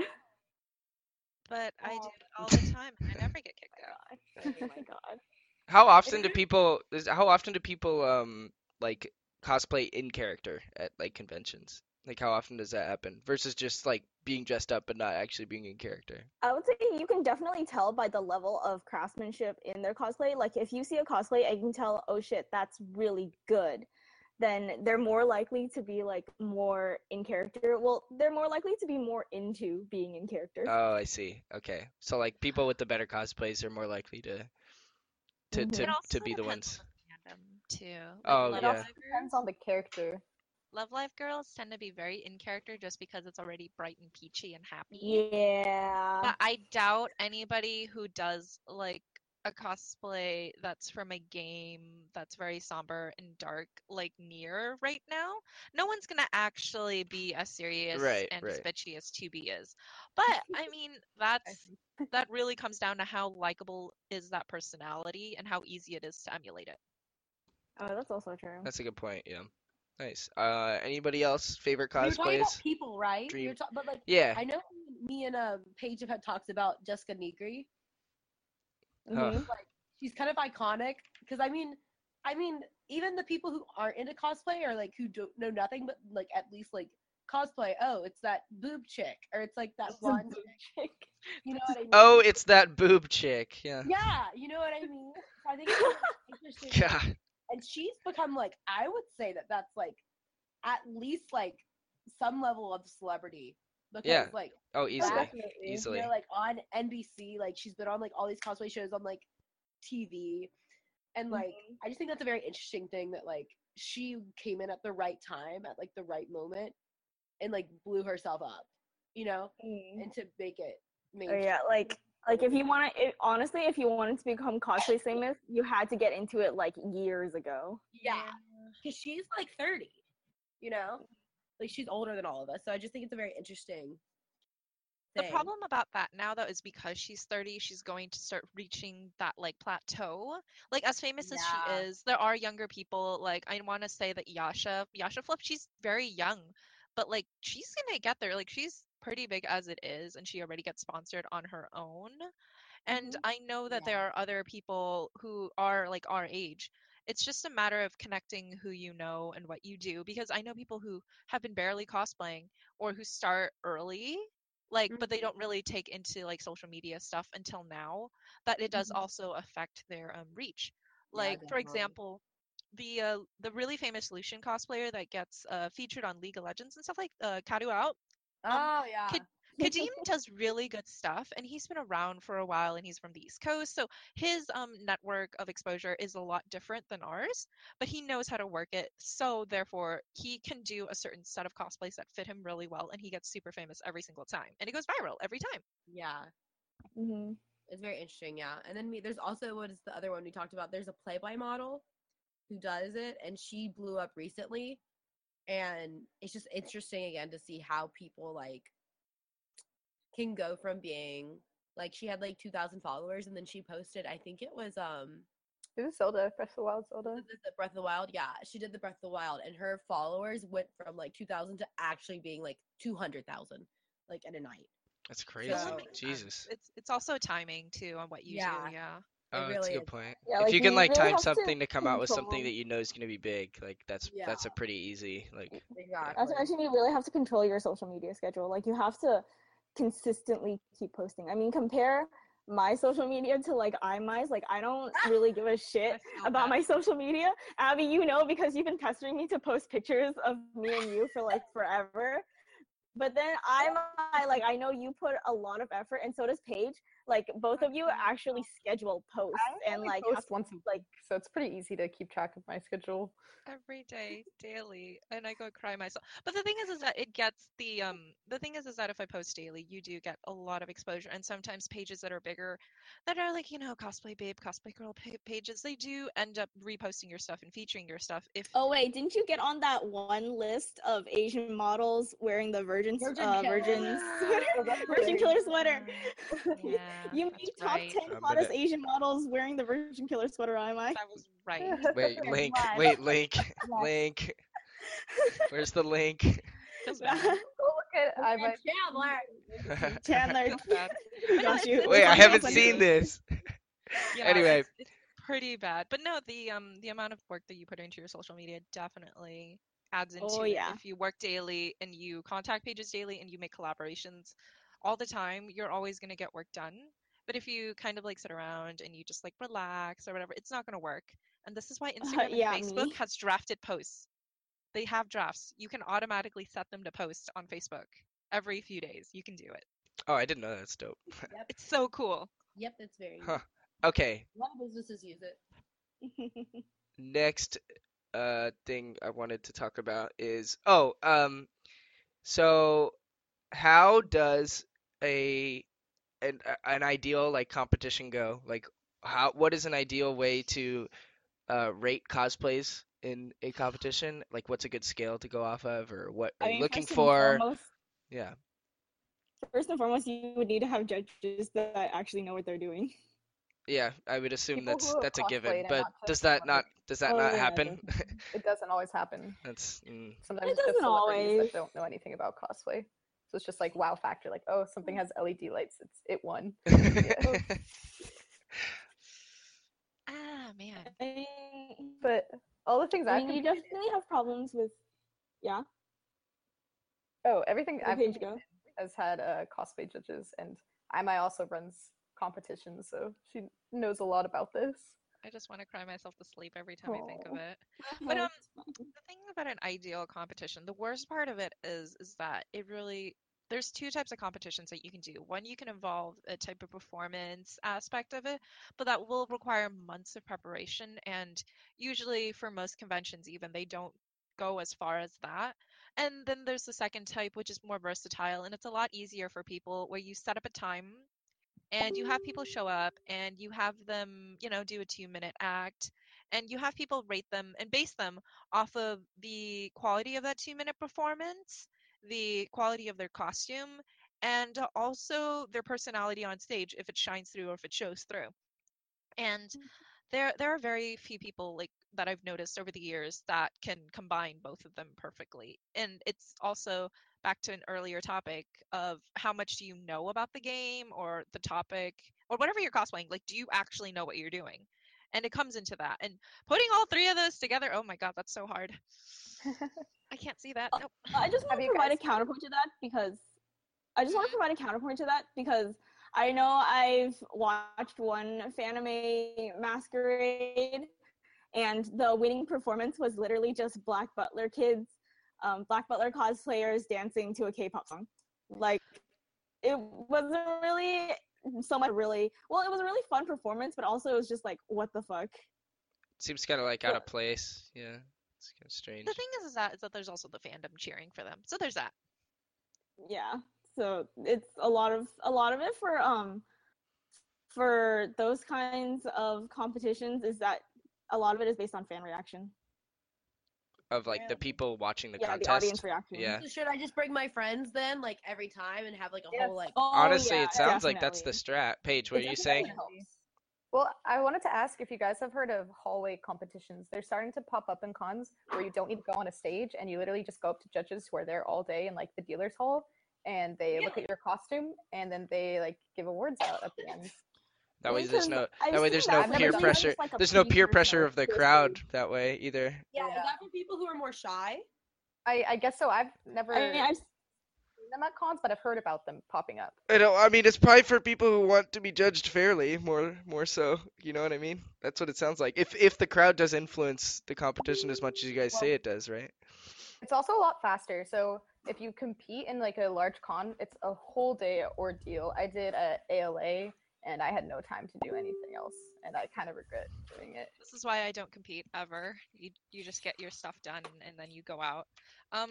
E: But I do it all the time and I never get kicked out.
B: oh my god.
A: How often do people is how often do people um like cosplay in character at like conventions? Like how often does that happen versus just like being dressed up but not actually being in character?
B: I would say you can definitely tell by the level of craftsmanship in their cosplay. Like if you see a cosplay and you can tell, oh shit, that's really good, then they're more likely to be like more in character. Well, they're more likely to be more into being in character.
A: Oh, I see. Okay. So like people with the better cosplays are more likely to to
B: Mhm.
A: to, to be the ones.
E: on too. Like
A: Oh,
E: Love
A: yeah.
E: Live
D: Depends on the character.
E: Love Live girls tend to be very in character just because it's already bright and peachy and happy.
B: Yeah.
E: But I doubt anybody who does like a cosplay that's from a game that's very somber and dark, like near right now. No one's gonna actually be as serious
A: Right,
E: and as
A: right.
E: bitchy as 2B is. But I mean, that's that really comes down to how likable is that personality and how easy it is to emulate it.
B: Oh, that's also true.
A: That's a good point. Yeah. Nice. Uh, anybody else favorite
C: We were talking about people, right? We
A: Dream-
C: were ta- but like
A: Yeah.
C: I know me and um Paige have had talks about Jessica Nigri.
A: Huh.
B: Mhm.
C: Like she's kind of iconic because I mean, I mean, even the people who aren't into cosplay or like who don't know nothing but like at least like cosplay. Oh, it's that boob chick or it's like that blonde chick. You know what I mean?
A: Oh, it's that boob chick. Yeah.
C: Yeah, you know what I mean. So I think it's really interesting.
A: God.
C: And she's become like I would say that that's like at least like some level of celebrity because
A: Yeah.
C: like
A: Oh,
B: Oh,
A: easily.
B: definitely.
A: Easily.
C: you know like on NBC like she's been on like all these cosplay shows on like TV and like
B: Mhm.
C: I just think that's a very interesting thing that like she came in at the right time at like the right moment and like blew herself up you know
B: Mhm.
C: and to make it
B: Oh, yeah, like like if you want to, honestly, if you wanted to become cosplay famous, you had to get into it like years ago.
C: yeah because she's like 30 you know like she's older than all of us so i just think it's a very interesting
E: The problem about that now though is because she's 30, she's going to start reaching that like plateau. Like as famous as she is, there are younger people like I want to say that Yasha, Yasha Flip, she's very young, but like she's going to get there. Like she's pretty big as it is and she already gets sponsored on her own. And
B: Mhm.
E: I know that there are other people who are like our age. It's just a matter of connecting who you know and what you do because I know people who have been barely cosplaying or who start early like but they don't really take into like social media stuff until now that it does
C: Mhm.
E: also affect their um reach
C: Yeah,
E: like for example the uh the really famous Lucian cosplayer that gets uh featured on League of Legends and stuff like uh Kadu out
C: oh yeah
E: Kid- Kadeem does really good stuff and he's been around for a while and he's from the East Coast. So his um network of exposure is a lot different than ours, but he knows how to work it. So therefore he can do a certain set of cosplays that fit him really well and he gets super famous every single time. And it goes viral every time.
C: yeah
B: hmm
C: it's very interesting yeah and then we, there's also what is the other one we talked about there's a playboy model who does it and she blew up recently and it's just interesting again to see how people like can go from being like she had like 2000 followers and then she posted i think it was um
D: It was Zelda, Breath of the Wild Zelda.
C: the, the Breath of the Wild, yeah, she did the Breath of the Wild, and her followers went from like 2,000 to actually being like 200,000, like in a night.
A: That's crazy.
C: So-
A: Jesus.
E: It's it's also timing too on what you
C: Yeah.
E: do. Yeah.
C: It
A: Oh, that's a good
C: is.
A: point.
B: Yeah,
A: if
B: like,
A: you can like
B: really
A: time
B: have to
A: something to come out with something that you know is gonna be big, like that's that's a pretty easy. Like
C: Exactly.
B: That's what actually you really have to control your social media schedule. Like you have to consistently keep posting. I mean, compare my social media to like Imai's. Like I don't really give a shit about
E: that.
B: my social media. Abby, you know because you've been pestering me to post pictures of me and you for like forever. But then I'm I like I know you put a lot of effort and so does Paige. Like both of you actually schedule posts
D: I
B: and like
D: post once a
B: like-
D: week, so it's pretty easy to keep track of my schedule.
E: every day daily and i go cry myself but the thing is is that it gets the um the thing is is that if i post daily you do get a lot of exposure and sometimes pages that are bigger that are like you know cosplay babe cosplay girl pa- pages they do end up reposting your stuff and featuring your stuff if
B: Oh wait, didn't you get on that one list of Asian models wearing the virgin
C: Virgin
B: uh,
C: killer.
B: virgin sweater?
D: Oh,
B: virgin killer sweater.
E: yeah
B: you
E: that's
B: made top
E: right.
B: ten hottest
A: gonna-
B: Asian models wearing the virgin killer sweater. Am I?
E: that was right
A: wait, link, wait, link, link. Where's the link?
D: Go look at I might
C: Chandler.
B: Chandler,
E: Feels bad.
B: you.
A: Wait, I haven't seen this.
E: yeah,
A: Anyway.
E: it's, it's pretty bad. But no, the um the amount of work that you put into your social media definitely adds into
B: Oh,
E: it.
B: yeah.
E: If you work daily and you contact pages daily and you make collaborations all the time, you're always gonna get work done. But if you kind of like sit around and you just like relax or whatever, it's not gonna work. And this is why Instagram and
B: yeah,
E: Facebook
B: me.
E: has drafted posts. They have drafts. You can automatically set them to post on Facebook every few days. You can do it.
A: Oh, I didn't know that's dope.
E: It's so cool.
C: Yep, it's very.
A: Huh. Okay,
C: A lot of businesses use it.
A: next uh thing I wanted to talk about is oh um so how does a an an ideal like competition go like how what is an ideal way to uh rate cosplays in a competition like what's a good scale to go off of or what are
B: I
A: you
B: mean,
A: looking for
B: foremost-
A: yeah
B: First and foremost, you would need to have judges that actually know what they're doing.
A: Yeah, I would assume
D: People
A: that's that's a given. But does that
D: wanted-
A: not does that
B: Oh,
A: not happen?
D: It doesn't always happen.
A: That's mm.
D: Sometimes
B: It doesn't always.
D: that don't know anything about cosplay. So it's just like wow factor, like oh something has LED lights, it's it won.
E: Ah, man.
B: I
D: But all the things
B: I
D: I've
B: mean, you definitely have problems with. Yeah.
D: oh everything I've
B: page go?
D: has had uh, cosplay judges, and Imai also runs competitions, so she knows a lot about this.
E: I just want to cry myself to sleep every time I think of it. But um, the thing about an ideal competition, the worst part of it is is that it really there's two types of competitions that you can do. One, you can involve a type of performance aspect of it, but that will require months of preparation. And usually, for most conventions, even they don't go as far as that. And then there's the second type, which is more versatile, and it's a lot easier for people where you set up a time and you have people show up and you have them, you know, do a two minute act and you have people rate them and base them off of the quality of that two minute performance, the quality of their costume, and also their personality on stage if it shines through or if it shows through. And mm-hmm. there there are very few people like that I've noticed over the years that can combine both of them perfectly. And it's also back to an earlier topic of how much do you know about the game or the topic or whatever you're cosplaying like do you actually know what you're doing and it comes into that and putting all three of those together oh my god that's so hard i can't see that
B: Uh,
E: nope.
B: I just want to
D: you
B: provide a counterpoint to that because I just want to
E: Mhm.
B: provide a counterpoint to that because I know I've watched one Fanime masquerade and the winning performance was literally just Black Butler kids, um, Black Butler cosplayers dancing to a K-pop song. Like it wasn't really so much really well, it was a really fun performance, but also it was just like what the fuck.
A: Seems kind of like out of place. Yeah, it's kind of strange.
E: the thing is, is that is that there's also the fandom cheering for them so there's that
B: yeah so it's a lot of a lot of it for um for those kinds of competitions is that a lot of it is based on fan reaction
A: Of like the people watching the
B: yeah
A: contest.
B: the audience reaction
A: Yeah.
C: So should I just bring my friends then, like every time, and have like a
D: Yes.
C: whole like?
B: oh,
A: Honestly,
B: yeah,
A: it sounds like that's the
B: definitely.
A: strat. Paige, what are you
D: definitely
A: saying?
D: helps. Well, I wanted to ask if you guys have heard of hallway competitions. They're starting to pop up in cons where you don't need to go on a stage and you literally just go up to judges who are there all day in like the dealer's hall and they look at your costume and then they like give awards out at the end.
A: That way, there's no
B: I've
A: that way there's no peer pressure.
B: Like
A: There's no peer pressure of the crowd that way either.
C: Yeah,
D: Yeah.
C: is that for people who are more shy?
D: I, I guess so. I've never
B: I mean, I've,
D: seen them at cons, but I've heard about them popping up.
A: I know. I mean, it's probably for people who want to be judged fairly, more more so. You know what I mean? That's what it sounds like. If if the crowd does influence the competition as much as you guys say it does, right?
D: It's also a lot faster. So if you compete in like a large con, it's a whole day ordeal. I did a ALA and I had no time to do anything else, and I kind of regret doing it.
E: This is why I don't compete ever. You you just get your stuff done and then you go out. Um,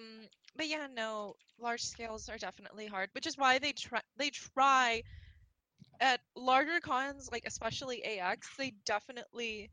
E: but yeah, no, large scales are definitely hard, which is why they try they try at larger cons, like especially AX, they definitely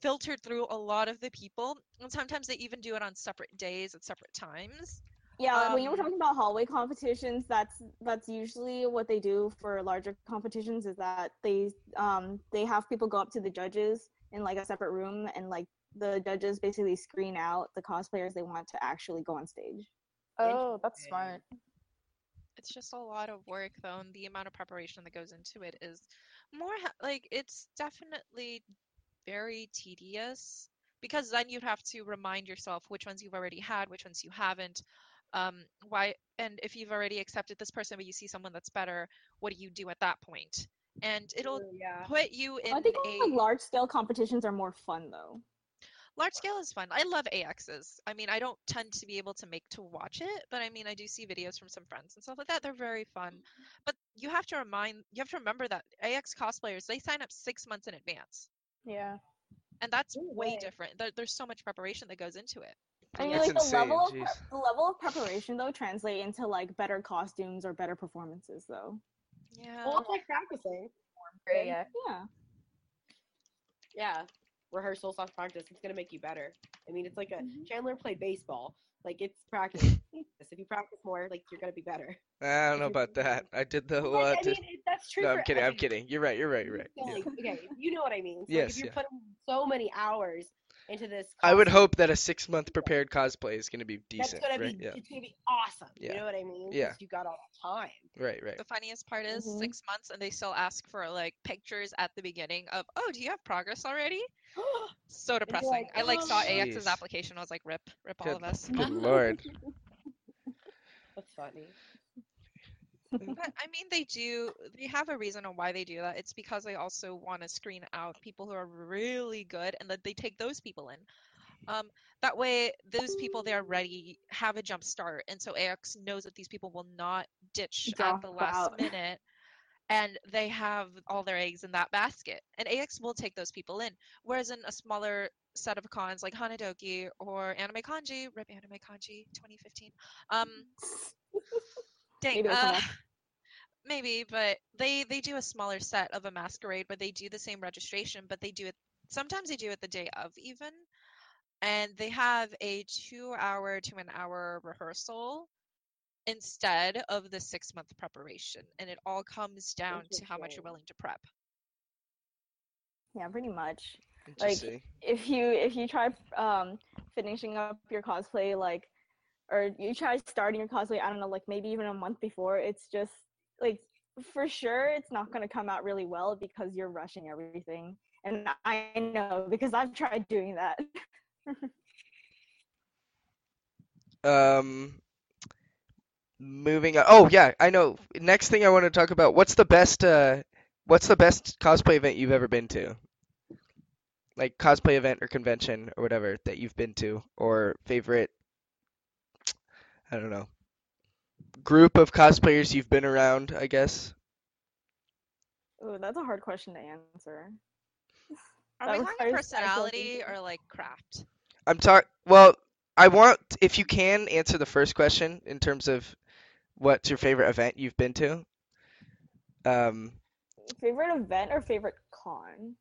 E: filter through a lot of the people, and sometimes they even do it on separate days at separate times.
B: Yeah, like, when you were
E: Um,
B: talking about hallway competitions, that's that's usually what they do for larger competitions. Is that they um they have people go up to the judges in like a separate room, and like the judges basically screen out the cosplayers they want to actually go on stage.
D: Oh, that's
C: Interesting.
D: smart.
E: It's just a lot of work though, and the amount of preparation that goes into it is more like it's definitely very tedious because then you'd have to remind yourself which ones you've already had, which ones you haven't. Um, why and if you've already accepted this person but you see someone that's better, what do you do at that point? And it'll
C: yeah.
E: put you in
B: I think
E: a
B: like large scale competitions are more fun though.
E: large scale is fun. I love AXs. I mean, I don't tend to be able to make to watch it, but I mean, I do see videos from some friends and stuff like that. They're very fun. But you have to remind, you have to remember that AX cosplayers, they sign up six months in advance.
D: Yeah.
E: And that's way. different. There, there's so much preparation that goes into it.
B: I mean,
A: That's
B: like the
A: insane,
B: level of pre- the level of preparation though translate into like better costumes or better performances though.
E: Yeah.
C: Well, it's like practicing.
D: Yeah, yeah.
B: Yeah.
C: Yeah. rehearsal slash practice. It's gonna make you better. I mean, it's like a
B: Mhm.
C: Chandler played baseball. Like it's practice. if you practice more, like you're gonna be better.
A: I don't know about that. I did the whole.
C: Like,
A: uh,
C: I mean, it, that's true.
A: no, I'm kidding. I'm kidding. You're right. You're right. You're right.
C: so,
A: Yeah.
C: like, okay, you know what I mean. So, like,
A: Yes,
C: if you're
A: yeah.
C: putting so many hours into this,
A: I would hope that a six month prepared cosplay is gonna be
C: that's
A: decent,
C: gonna
A: right?
C: be
A: Yeah.
C: it's gonna be awesome.
A: Yeah.
C: You know what I mean?
A: Yeah.
C: 'Cause You got all the time.
A: Right. Right.
E: The funniest part is
B: Mhm.
E: six months and they still ask for like pictures at the beginning of, oh, do you have progress already? So depressing.
C: like,
E: I like saw
C: "Oh."
E: AX's application. I was like, rip, rip all of us.
A: good lord.
C: That's funny.
E: But I mean, they do. They have a reason on why they do that. It's because they also want to screen out people who are really good, and that they take those people in. Um, that way, those people they are ready have a jump start, and so AX knows that these people will not ditch at the last
B: out.
E: minute, and they have all their eggs in that basket. And AX will take those people in. Whereas in a smaller set of cons like Hanadoki or Anime Conji, rip Anime Conji 2015. Um, dang,
B: Maybe
E: uh, maybe, but they they do a smaller set of a masquerade, but they do the same registration, but they do it. Sometimes they do it the day of even, and they have a two-hour to an hour rehearsal instead of the six-month preparation, and it all comes down to how much you're willing to prep.
B: Yeah, pretty much. Like, if you if you try um finishing up your cosplay like or you try starting your cosplay i don't know like maybe even a month before it's just like for sure it's not going to come out really well because you're rushing everything and i know because i've tried doing that
A: Um, moving on. Oh yeah, I know. Next thing I want to talk about. What's the best? Uh, what's the best cosplay event you've ever been to? Like cosplay event or convention or whatever that you've been to, or favorite. I don't know. Group of cosplayers you've been around, I guess.
B: Ooh, that's a hard question to answer
E: Are
B: That
E: we talking
B: requires
E: personality or like craft?
A: I'm talk. Well, I want if you can answer the first question in terms of what's your favorite event you've been to. Um,
B: favorite event or favorite con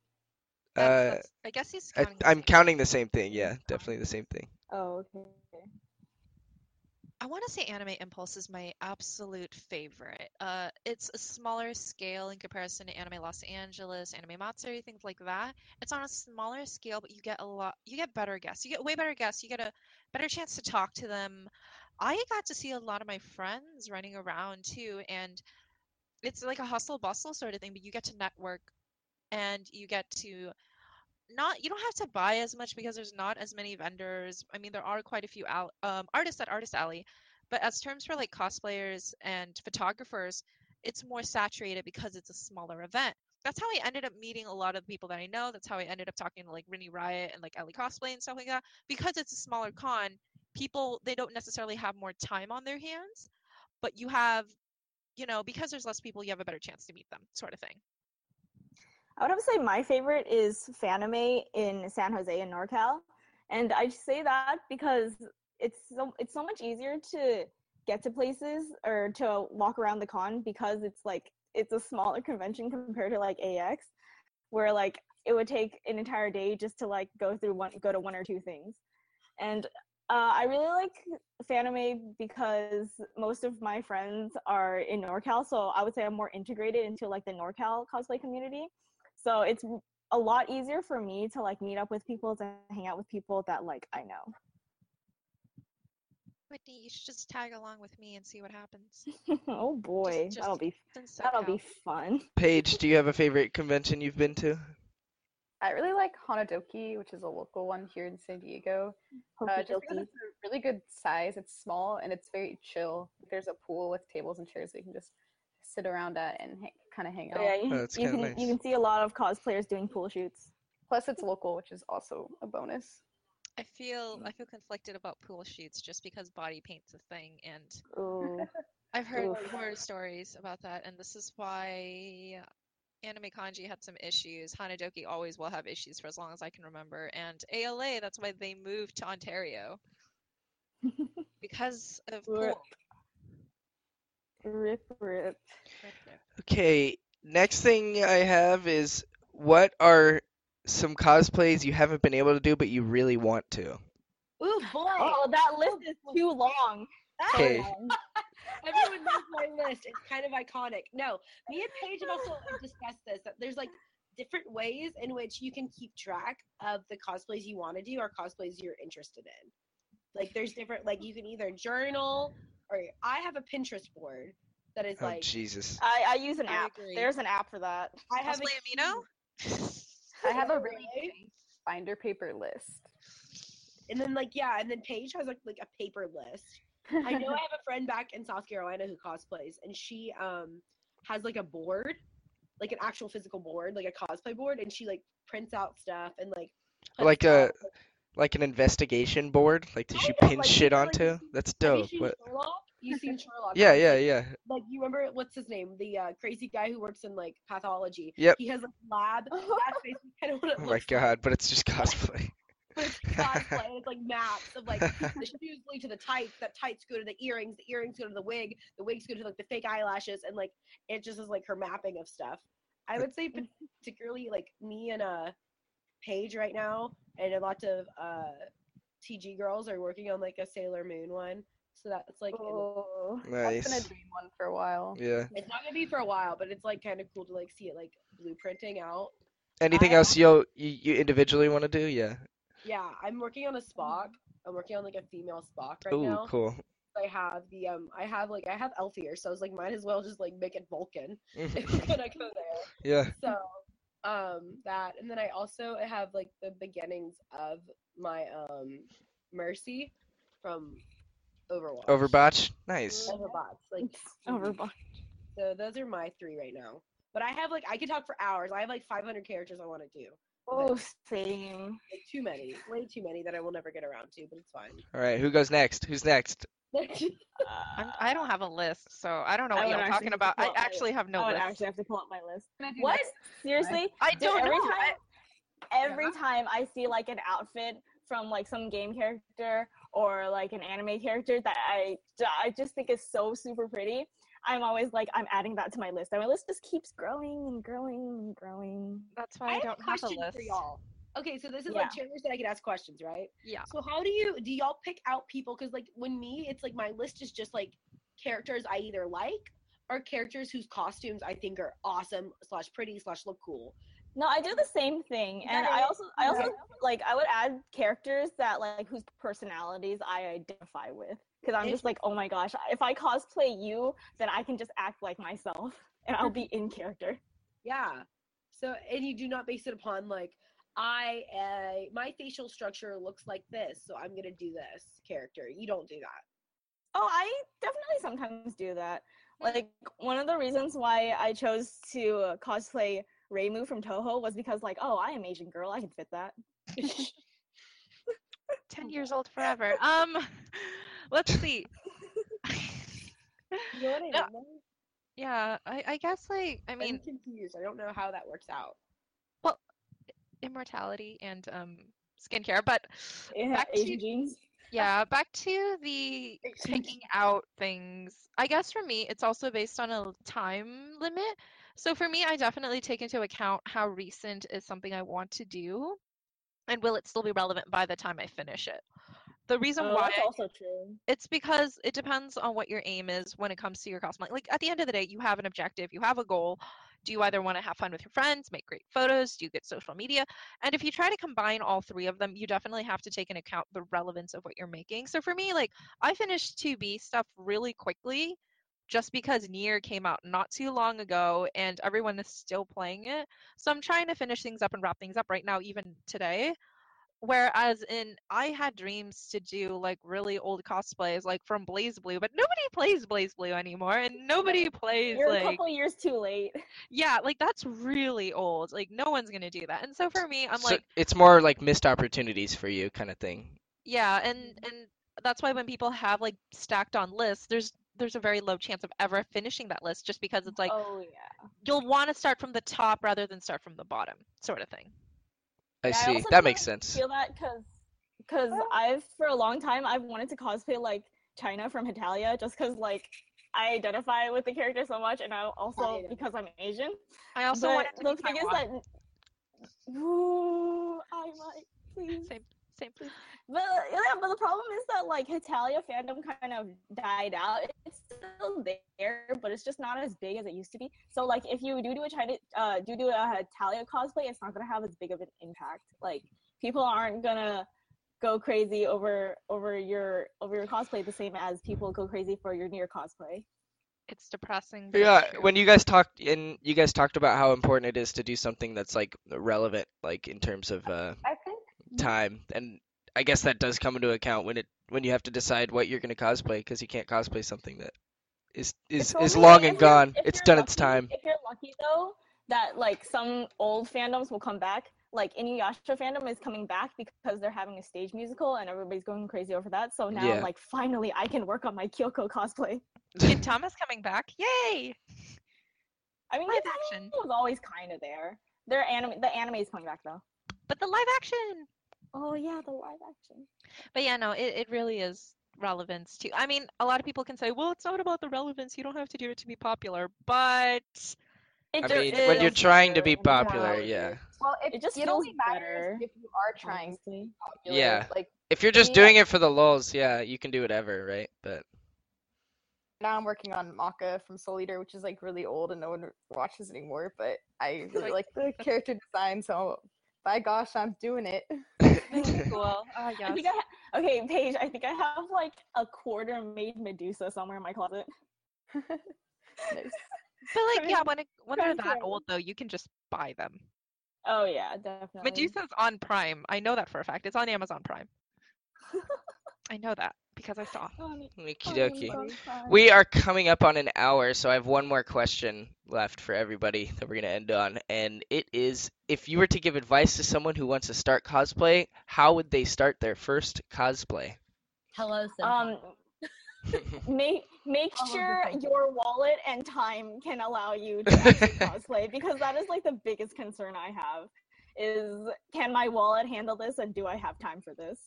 A: uh,
E: that's- I guess he's
A: I,
E: counting. the
A: I'm counting the same thing. Yeah, definitely the same thing.
B: oh okay
E: I want to say Anime Impulse is my absolute favorite. Uh, it's a smaller scale in comparison to Anime Los Angeles, Anime Matsuri, things like that. It's on a smaller scale, but you get a lot, you get better guests. You get way better guests. You get a better chance to talk to them. I got to see a lot of my friends running around too, and it's like a hustle bustle sort of thing, but you get to network and you get to not you don't have to buy as much because there's not as many vendors. I mean, there are quite a few al- um, artists at Artist Alley, but as terms for like cosplayers and photographers, it's more saturated because it's a smaller event. That's how I ended up meeting a lot of people that I know. That's how I ended up talking to like Rinnie Riot and like Ellie Cosplay and stuff like that. Because it's a smaller con, people they don't necessarily have more time on their hands, but you have, you know, because there's less people, you have a better chance to meet them, sort of thing.
B: I would have to say my favorite is Fanime in San Jose and NorCal, and I say that because it's so it's so much easier to get to places or to walk around the con because it's like it's a smaller convention compared to like AX, where like it would take an entire day just to like go through one go to one or two things, and uh, I really like Fanime because most of my friends are in NorCal, so I would say I'm more integrated into like the NorCal cosplay community. So it's a lot easier for me to like meet up with people to hang out with people that like I know.
E: Whitney, you should just tag along with me and see what happens.
B: oh boy,
E: just-
B: that'll be that'll
E: SoCal.
B: be fun.
A: Paige, do you have a favorite convention you've been to?
D: I really like Hanadoki, which is a local one here in San Diego. Uh, just because it's a really good size. It's small and it's very chill. There's a pool with tables and chairs that you can just sit around at and ha- kind of hang out.
B: Yeah, you,
A: Oh, that's
B: you
A: kinda
B: can you can see a lot of cosplayers doing pool shoots.
D: Plus, it's local, which is also a bonus.
E: I feel I mm. feel conflicted about pool shoots just because body paint's a thing, and
B: Ooh.
E: I've heard
B: Oof.
E: horror stories about that, and this is why Anime Conji had some issues. Hanadoki always will have issues for as long as I can remember, and ALA that's why they moved to Ontario because of pool.
B: Rip rip.
E: Rip, rip.
A: Okay, next thing I have is what are some cosplays you haven't been able to do but you really want to?
C: Ooh boy.
B: Oh, that list is too long.
A: Okay.
C: Everyone knows my list. It's kind of iconic. No, me and Paige have also discussed this. That there's like different ways in which you can keep track of the cosplays you want to do or cosplays you're interested in. Like there's different like you can either journal or I have a Pinterest board that is
A: Oh
C: like
A: Jesus.
B: I, I use an
E: I
B: app.
E: agree.
B: There's an app for that.
C: I have
E: Cosplay
C: a
E: Amino?
D: I have a really
C: really?
D: binder paper list.
C: and then like yeah, and then Paige has like like a paper list. I know I have a friend back in South Carolina who cosplays, and she um has like a board, like an actual physical board, like a cosplay board, and she like prints out stuff and like
A: Like a-
C: out,
A: Like an investigation board? Like does she pin
C: like,
A: shit
C: you know, like,
A: onto?
C: you
A: That's dope.
C: seen
A: What?
C: Sherlock? You seen Sherlock?
A: Yeah,
C: right?
A: yeah, yeah.
C: Like you remember what's his name? The uh, crazy guy who works in like pathology.
A: Yep.
C: He has a lab. That's basically kind of what it
A: Oh my
C: like.
A: god, but it's just cosplay.
C: But it's cosplay. it's like maps of like the shoes lead to the tights. That tights go to the earrings. The earrings go to the wig. The wigs go to like the fake eyelashes, and like it just is like her mapping of stuff. I would say particularly like me and uh Paige right now, and a lot of uh TG girls are working on like a Sailor Moon one. So that's like in-
B: Oh.
D: That's been a dream one for a while.
A: Yeah.
C: it's not gonna be for a while, but it's like kind of cool to like see it like blueprinting out.
A: Anything
C: I-
A: else you'll you, you individually want to do? Yeah.
C: Yeah, I'm working on a Spock. I'm working on like a female Spock right
A: Ooh,
C: now.
A: cool.
C: I have the um I have like I have elf ears, so I was like might as well just like make it Vulcan if we're gonna go there.
A: yeah.
C: So um that and then I also have like the beginnings of my um Mercy from Overwatch.
A: Overwatch. Nice.
C: Overwatch. Like
B: Overwatch.
C: so those are my three right now. But I have like I could talk for hours. I have like 500 characters I want to do.
B: Oh, same.
C: Like too many, way too many that I will never get around to. But it's fine.
A: All right. Who goes next? Who's next?
E: I'm, uh, I don't have a list, so I don't know what
B: would
E: y'all
B: actually
E: talking about. I
B: up my-
E: actually have no
B: I would
E: list.
B: actually have to pull up my list. What?
D: next.
B: Seriously?
E: I
B: Dude,
E: don't
B: every
E: know.
B: time every time I see like an outfit from like some game character or like an anime character that I I just think is so super pretty, I'm always like I'm adding that to my list. And my list just keeps growing and growing and growing.
E: That's why I,
C: have
E: don't
C: a
E: have a list.
C: for y'all. Okay, so this is
B: Yeah.
C: like challenge that I could ask questions, right?
E: Yeah.
C: So how do you do y'all pick out people? Because like when me, it's like my list is just like characters I either like or characters whose costumes I think are awesome slash pretty slash look cool.
B: No, I do the same thing, and I also I also like I would add characters that like whose personalities I identify with because I'm just like, oh my gosh, if I cosplay you, then I can just act like myself and I'll be in character.
C: Yeah. So and you do not base it upon like I uh, my facial structure looks like this, so I'm gonna do this character. You don't do that.
B: Oh, I definitely sometimes do that. Like one of the reasons why I chose to uh, cosplay Reimu from Touhou was because like, oh, I am Asian girl, I can fit that.
E: Ten years old forever. Um, let's see.
C: You know what I mean?
E: Yeah, I, I guess like I mean
C: I'm confused. I don't know how that works out.
E: Immortality and um skincare, but
B: Yeah,
E: Back to-
B: jeans.
E: yeah, back to the picking out things. I guess for me, it's also based on a time limit. So for me, I definitely take into account how recent is something I want to do, and will it still be relevant by the time I finish it. The reason
B: Oh,
E: why
B: that's also true.
E: it's because it depends on what your aim is when it comes to your cosplay. Like at the end of the day, you have an objective, you have a goal. Do you either want to have fun with your friends, make great photos, do you get social media? And if you try to combine all three of them, you definitely have to take into account the relevance of what you're making. So for me, like I finished 2B stuff really quickly just because Nier came out not too long ago and everyone is still playing it. So I'm trying to finish things up and wrap things up right now, even today. Whereas in I had dreams to do like really old cosplays like from BlazBlue, but nobody plays BlazBlue anymore and nobody plays
B: You're a couple years too late.
E: yeah, like that's really old. Like no one's gonna do that. And so for me, I'm
A: So
E: like,
A: it's more like missed opportunities for you, kind of thing.
E: yeah, and and that's why when people have like stacked on lists, there's there's a very low chance of ever finishing that list just because it's like
B: oh yeah.
E: you'll want to start from the top rather than start from the bottom, sort of thing.
A: I
B: Yeah,
A: see.
B: also
A: That
B: feel-
A: makes sense.
B: feel that because because I've for a long time I've wanted to cosplay like China from Hetalia just because like I identify with the character so much and I also
C: China.
B: because I'm Asian.
E: I also
B: but
E: wanted to
B: the
E: be
B: thing is that Ooh, I might.
E: Same, same, please.
B: But yeah, but the problem is that like Hetalia fandom kind of died out. It's still there, but it's just not as big as it used to be. So like if you do do a China, uh, do do a Hetalia cosplay, it's not gonna have as big of an impact. Like people aren't gonna go crazy over over your over your cosplay the same as people go crazy for your Nier cosplay.
E: It's depressing.
A: Yeah,
E: it's true.
A: when you guys talked and you guys talked about how important it is to do something that's like relevant, like in terms of uh,
D: I think
A: time, and I guess that does come into account when it when you have to decide what you're gonna cosplay because you can't cosplay something that is is
B: It's
A: is long and gone. It's
B: you're
A: done its time.
B: If you're lucky though, that like some old fandoms will come back. Like Inuyasha fandom is coming back because they're having a stage musical and everybody's going crazy over that. So now
A: Yeah.
B: Like, finally, I can work on my Kyoko cosplay.
E: Kid Thomas coming back. Yay!
B: I mean,
E: Live action.
B: anime was always kind of there. Their anime, the anime is coming back though.
E: But the live action.
B: Oh yeah, the live action.
E: But yeah, no, it, it really is relevance too. I mean, a lot of people can say, well, it's not about the relevance. You don't have to do it to be popular. But
B: It
A: I mean,
B: feels
A: when you're trying to be popular,
B: out
A: yeah.
D: well, it,
B: It just
D: it only matters
B: better,
D: if you are trying to
B: honestly.
D: be.
A: Yeah.
D: Like
A: If you're just
D: Yeah.
A: doing it for the lulz, yeah, you can do whatever, right? But
D: now I'm working on Maka from Soul Eater, which is like really old and no one watches anymore. But I really like the character design, so by gosh, I'm doing it.
E: cool. Ah,
B: I think I ha- okay, Paige. I think I have like a quarter made Medusa somewhere in my closet.
D: Nice.
E: But like, yeah, when it, when they're that old though, you can just buy them.
B: Oh yeah, definitely.
E: Medusa's on Prime. I know that for a fact. It's on Amazon Prime. I know that because I saw.
B: On-
A: Okie dokie. We are coming up on an hour, so I have one more question left for everybody that we're going to end on. And it is if you were to give advice to someone who wants to start cosplay, how would they start their first cosplay?
C: Hello, Senpai.
B: um make make
C: All of
B: sure your wallet and time can allow you to cosplay because that is like the biggest concern I have is can my wallet handle this and do I have time for this?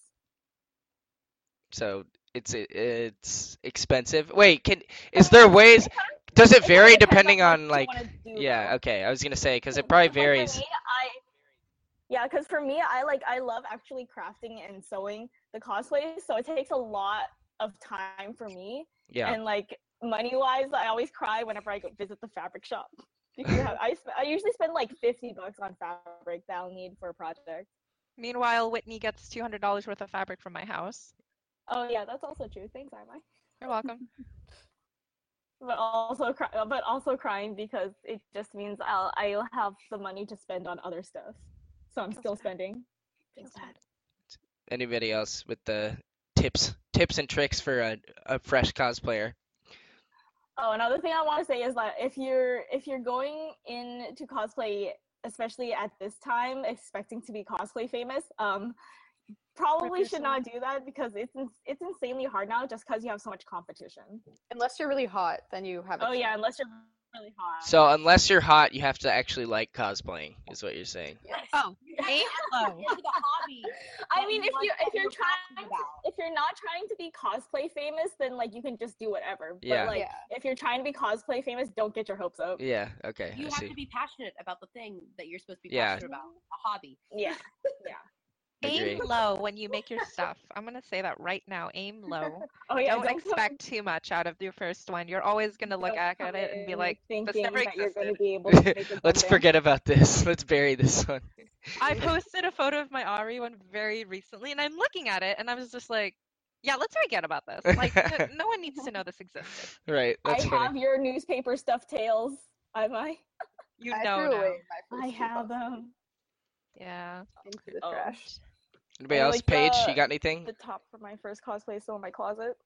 A: so it's it's expensive. Wait, can is there ways? Does it vary depending on like? Yeah, okay. I was gonna say because it probably varies.
B: For I yeah, because for me, I like I love actually crafting and sewing the cosplays, so it takes a lot of time for me.
A: Yeah.
B: And like money wise, I always cry whenever I go visit the fabric shop because I, I, sp- I usually spend like fifty bucks on fabric that I'll need for a project.
E: Meanwhile, Whitney gets two hundred dollars worth of fabric from my house.
B: Oh yeah, that's also true. Thanks, Armai.
E: You're welcome.
B: But also, cry- but also crying because it just means I'll I'll have the money to spend on other stuff, so I'm
E: Feels
B: still
E: bad.
B: spending.
E: Feels bad.
A: Anybody else with the tips tips and tricks for a, a fresh cosplayer?
B: Oh, another thing I want to say is that if you're if you're going into cosplay, especially at this time, expecting to be cosplay famous, um, probably should not do that because it's ins- it's insanely hard now just because you have so much competition.
D: Unless you're really hot, then you have.
B: Oh yeah, unless you're really hot.
A: So unless you're hot, you have to actually like cosplaying, is what you're saying.
E: Oh, aim low.
C: It's a hobby.
B: I mean, if you if you're
C: you're
B: trying to, if you're not trying to be cosplay famous, then like you can just do whatever. But
A: Yeah.
B: like
D: Yeah.
B: if you're trying to be cosplay famous, don't get your hopes up.
A: Yeah. Okay.
C: You
A: I
C: have
A: see.
C: to be passionate about the thing that you're supposed to be
A: Yeah.
C: passionate about. A hobby.
B: Yeah.
A: Agree.
E: Aim low when you make your stuff. I'm gonna say that right now. Aim low.
B: Oh yeah.
E: don't,
B: put-
E: expect too much out of your first one. You're always gonna look back at it and be like,
B: thinking
E: never
B: that you're going to
E: existed."
B: be able to make
A: Let's forget about this. Let's bury this one.
E: I posted a photo of my Ahri one very recently, and I'm looking at it, and I was just like, yeah, let's forget about this. Like, no one needs to know this existed.
A: Right. That's
B: I
A: funny.
B: have your newspaper stuffed tails. Have I?
E: You
D: I
E: know
D: threw
E: now.
D: away my
B: I
D: first few
B: have them.
E: Yeah.
D: into the
B: Oh.
D: trash.
A: Anybody
B: and,
A: else?
B: like,
A: Paige,
B: the-
A: you uh, got anything?
B: The top for my first cosplay still in my closet.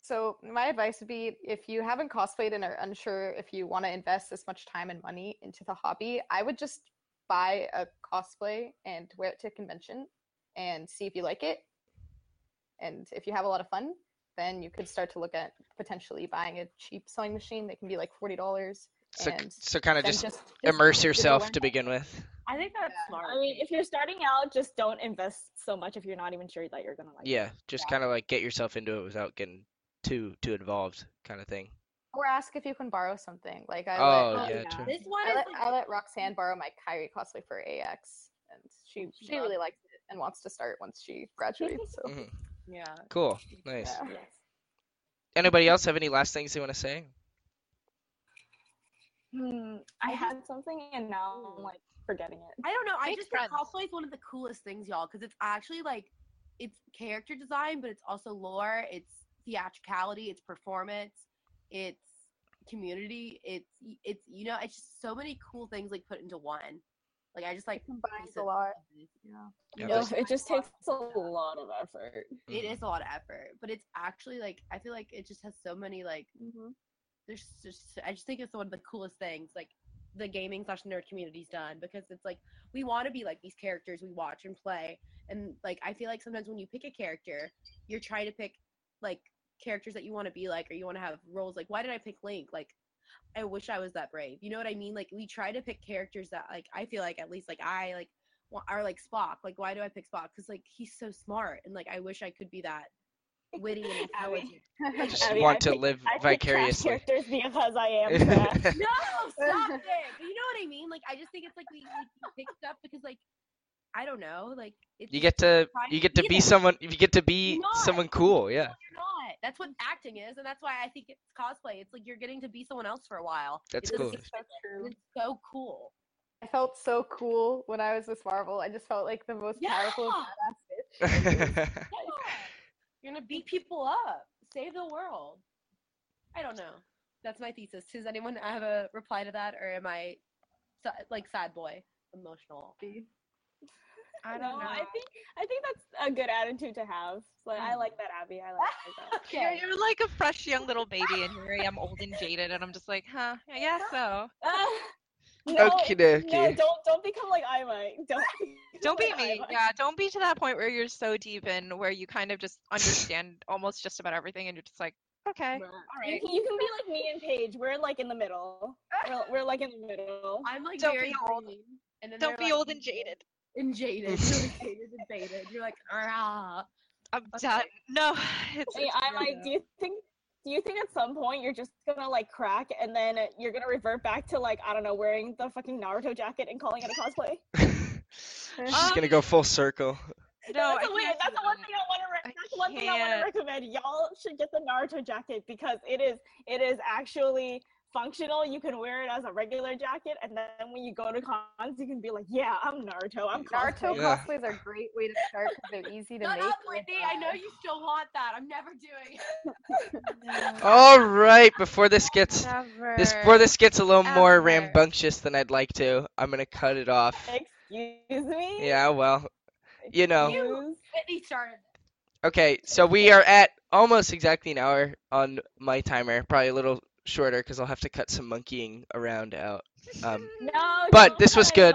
D: So my advice would be if you haven't cosplayed and are unsure if you want to invest this much time and money into the hobby, I would just buy a cosplay and wear it to a convention and see if you like it. And if you have a lot of fun, then you could start to look at potentially buying a cheap sewing machine that can be like forty dollars.
A: So,
D: and
A: so kind of just,
D: just, just
A: immerse
D: dip
A: yourself to begin with.
C: I think that's
D: Yeah.
C: smart.
B: I mean, if you're starting out, just don't invest so much if you're not even sure that you're gonna like. it.
A: Yeah, just kind of like get yourself into it without getting too too involved, kind of thing.
D: Or ask if you can borrow something. Like I
A: Oh
D: let,
A: yeah,
B: yeah.
C: this one
D: I
C: is
D: let,
C: like,
D: I let Roxanne borrow my Kyrie cosplay for AX, and she
C: She
D: she really likes it and wants to start once she graduates. So
A: Mhm.
C: Yeah.
A: Cool. Nice.
D: yeah.
A: Anybody else have any last things they want to say?
B: Hmm, I had something and now I'm like forgetting it.
C: I don't know. I
E: Make
C: just think
E: friends.
C: cosplay is one of the coolest things, y'all, because it's actually like it's character design, but it's also lore, it's theatricality, it's performance, it's community, it's it's you know, it's just so many cool things like put into one. Like I just like
D: combines
C: piece
D: a
C: of-
D: lot.
C: Yeah.
A: Yeah,
B: No, it just takes a lot of effort.
C: It is a lot of effort, but it's actually like I feel like it just has so many like there's just I just think it's one of the coolest things like the gaming slash nerd community's done because it's like we want to be like these characters we watch and play and like I feel like sometimes when you pick a character you're trying to pick like characters that you want to be like or you want to have roles like why did I pick Link? Like I wish I was that brave you know what I mean? Like we try to pick characters that like I feel like at least like I like are like Spock like why do I pick Spock? Because like he's so smart and like I wish I could be that witty and
B: Abby.
C: intelligent
A: Just
B: Abby,
A: want
B: I
A: to
B: pick-
A: live
B: I pick trash
A: vicariously.
B: characters because I am trash.
C: No, stop it. You know what I mean? Like, I just think it's like we, like, we pick stuff because, like, I don't know. Like, it's
A: You get to you get to
C: be
A: be someone you get to be someone cool, yeah.
C: you're not. That's what acting is, and that's why I think it's cosplay. It's like you're getting to be someone else for a while.
A: That's
C: It
A: cool.
C: doesn't-
D: so true.
C: It's so cool.
D: I felt so cool when I was Miss Marvel. I just felt like the most powerful
C: Yeah.
D: badass bitch.
C: Yeah. You're gonna beat people up, save the world. I don't know. That's my thesis. Does anyone have a reply to that, or am I like sad boy, emotional?
E: I don't know.
B: I think I think that's a good attitude to have. So I like that, Abby. I like that.
E: You're, you're like a fresh young little baby, and here I am, old and jaded, and I'm just like, huh? I guess so.
B: No,
A: Okie
B: no,
A: dokie.
B: don't don't become like I might. Don't
E: Don't be
B: like
E: me.
B: I
E: Yeah, don't be to that point where you're so deep in where you kind of just understand almost just about everything, and you're just like, okay,
B: might.
E: all
B: You can, you can be like me and Paige. We're like in the middle. We're, we're like in the middle.
C: I'm like
E: Don't
C: very
E: be old.
C: green, and then
E: Don't be
C: like,
E: old and jaded.
C: and jaded. You're like jaded and baited. You're like, ah.
E: I'm
C: Okay.
E: done. No, it's.
B: Hey,
E: it's
B: I
E: weird,
B: might.
E: though.
B: Do you think? Do you think at some point you're just gonna like crack and then you're gonna revert back to like I don't know wearing the fucking Naruto jacket and calling it a cosplay?
A: She's just gonna um, go full circle.
E: No,
B: that's
E: I
B: a weird.
E: can't
B: That's the one thing I want to. Re- that's one thing I want to recommend. Y'all should get the Naruto jacket because it is it is actually functional. You can wear it as a regular jacket, and then when you go to cons, you can be like, "Yeah, I'm Naruto. I'm
D: Naruto
B: cosplaying."
A: Yeah.
D: cosplays are a great way to start because they're easy to
C: Shut
D: make.
C: up,
D: with,
C: Whitney. I know you still want that. I'm never doing it.
A: All right, before this gets this before this gets a little more rambunctious than I'd like to, I'm gonna cut it off.
B: Excuse me.
A: Yeah, well, you know.
B: Excuse-
C: Whitney started.
A: Okay, so we are at almost exactly an hour on my timer. Probably a little shorter because I'll have to cut some monkeying around out. Um,
B: No.
A: But this was good.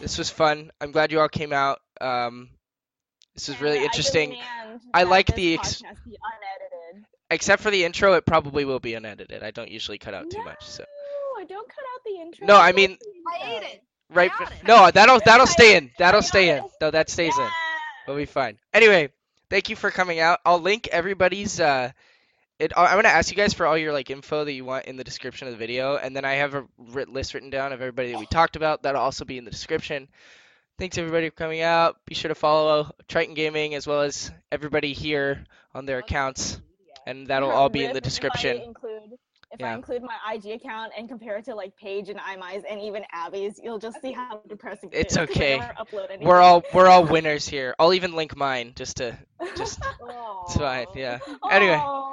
A: this was fun. I'm glad you all came out. Um, this was
B: And
A: really interesting.
B: demand
A: I like the ex-
B: unedited.
A: Except for the intro, it probably will be unedited. I don't usually cut out too much. So
B: No, don't cut out the intro.
A: No, I mean-
C: I ate it.
A: right.
C: got
A: f-
C: it.
A: No, that'll that'll stay in. That'll stay in. No, that stays in. We'll be fine. Anyway, thank you for coming out. I'll link everybody's. Uh, it. I'm gonna ask you guys for all your like info that you want in the description of the video, and then I have a writ- list written down of everybody that we talked about. That'll also be in the description. Thanks everybody for coming out. Be sure to follow Triton Gaming as well as everybody here on their accounts, and that'll all be in the description.
B: If I include, if
A: Yeah.
B: I include my IG account and compare it to like Paige and Imai's and even Abby's, you'll just see how depressing it
A: It's
B: is, 'cause I
A: okay.
B: never upload anything.
A: We're all we're all winners here. I'll even link mine just to just. It's fine. Yeah. Anyway.
B: Aw.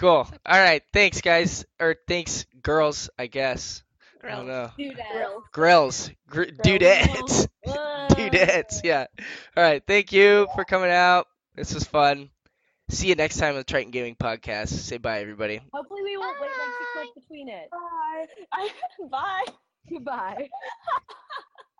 A: Cool. All right. Thanks, guys. Or thanks, girls. I guess. I don't
E: Grills.
A: know.
C: Do that.
B: Grill.
A: Grills. Gr- dudettes. dudettes. Yeah. All right. Thank you for coming out. This was fun. See you next time on the Triton Gaming Podcast. Say bye, everybody.
C: Hopefully we won't wait like six months between it.
B: Bye. Bye.
C: Goodbye.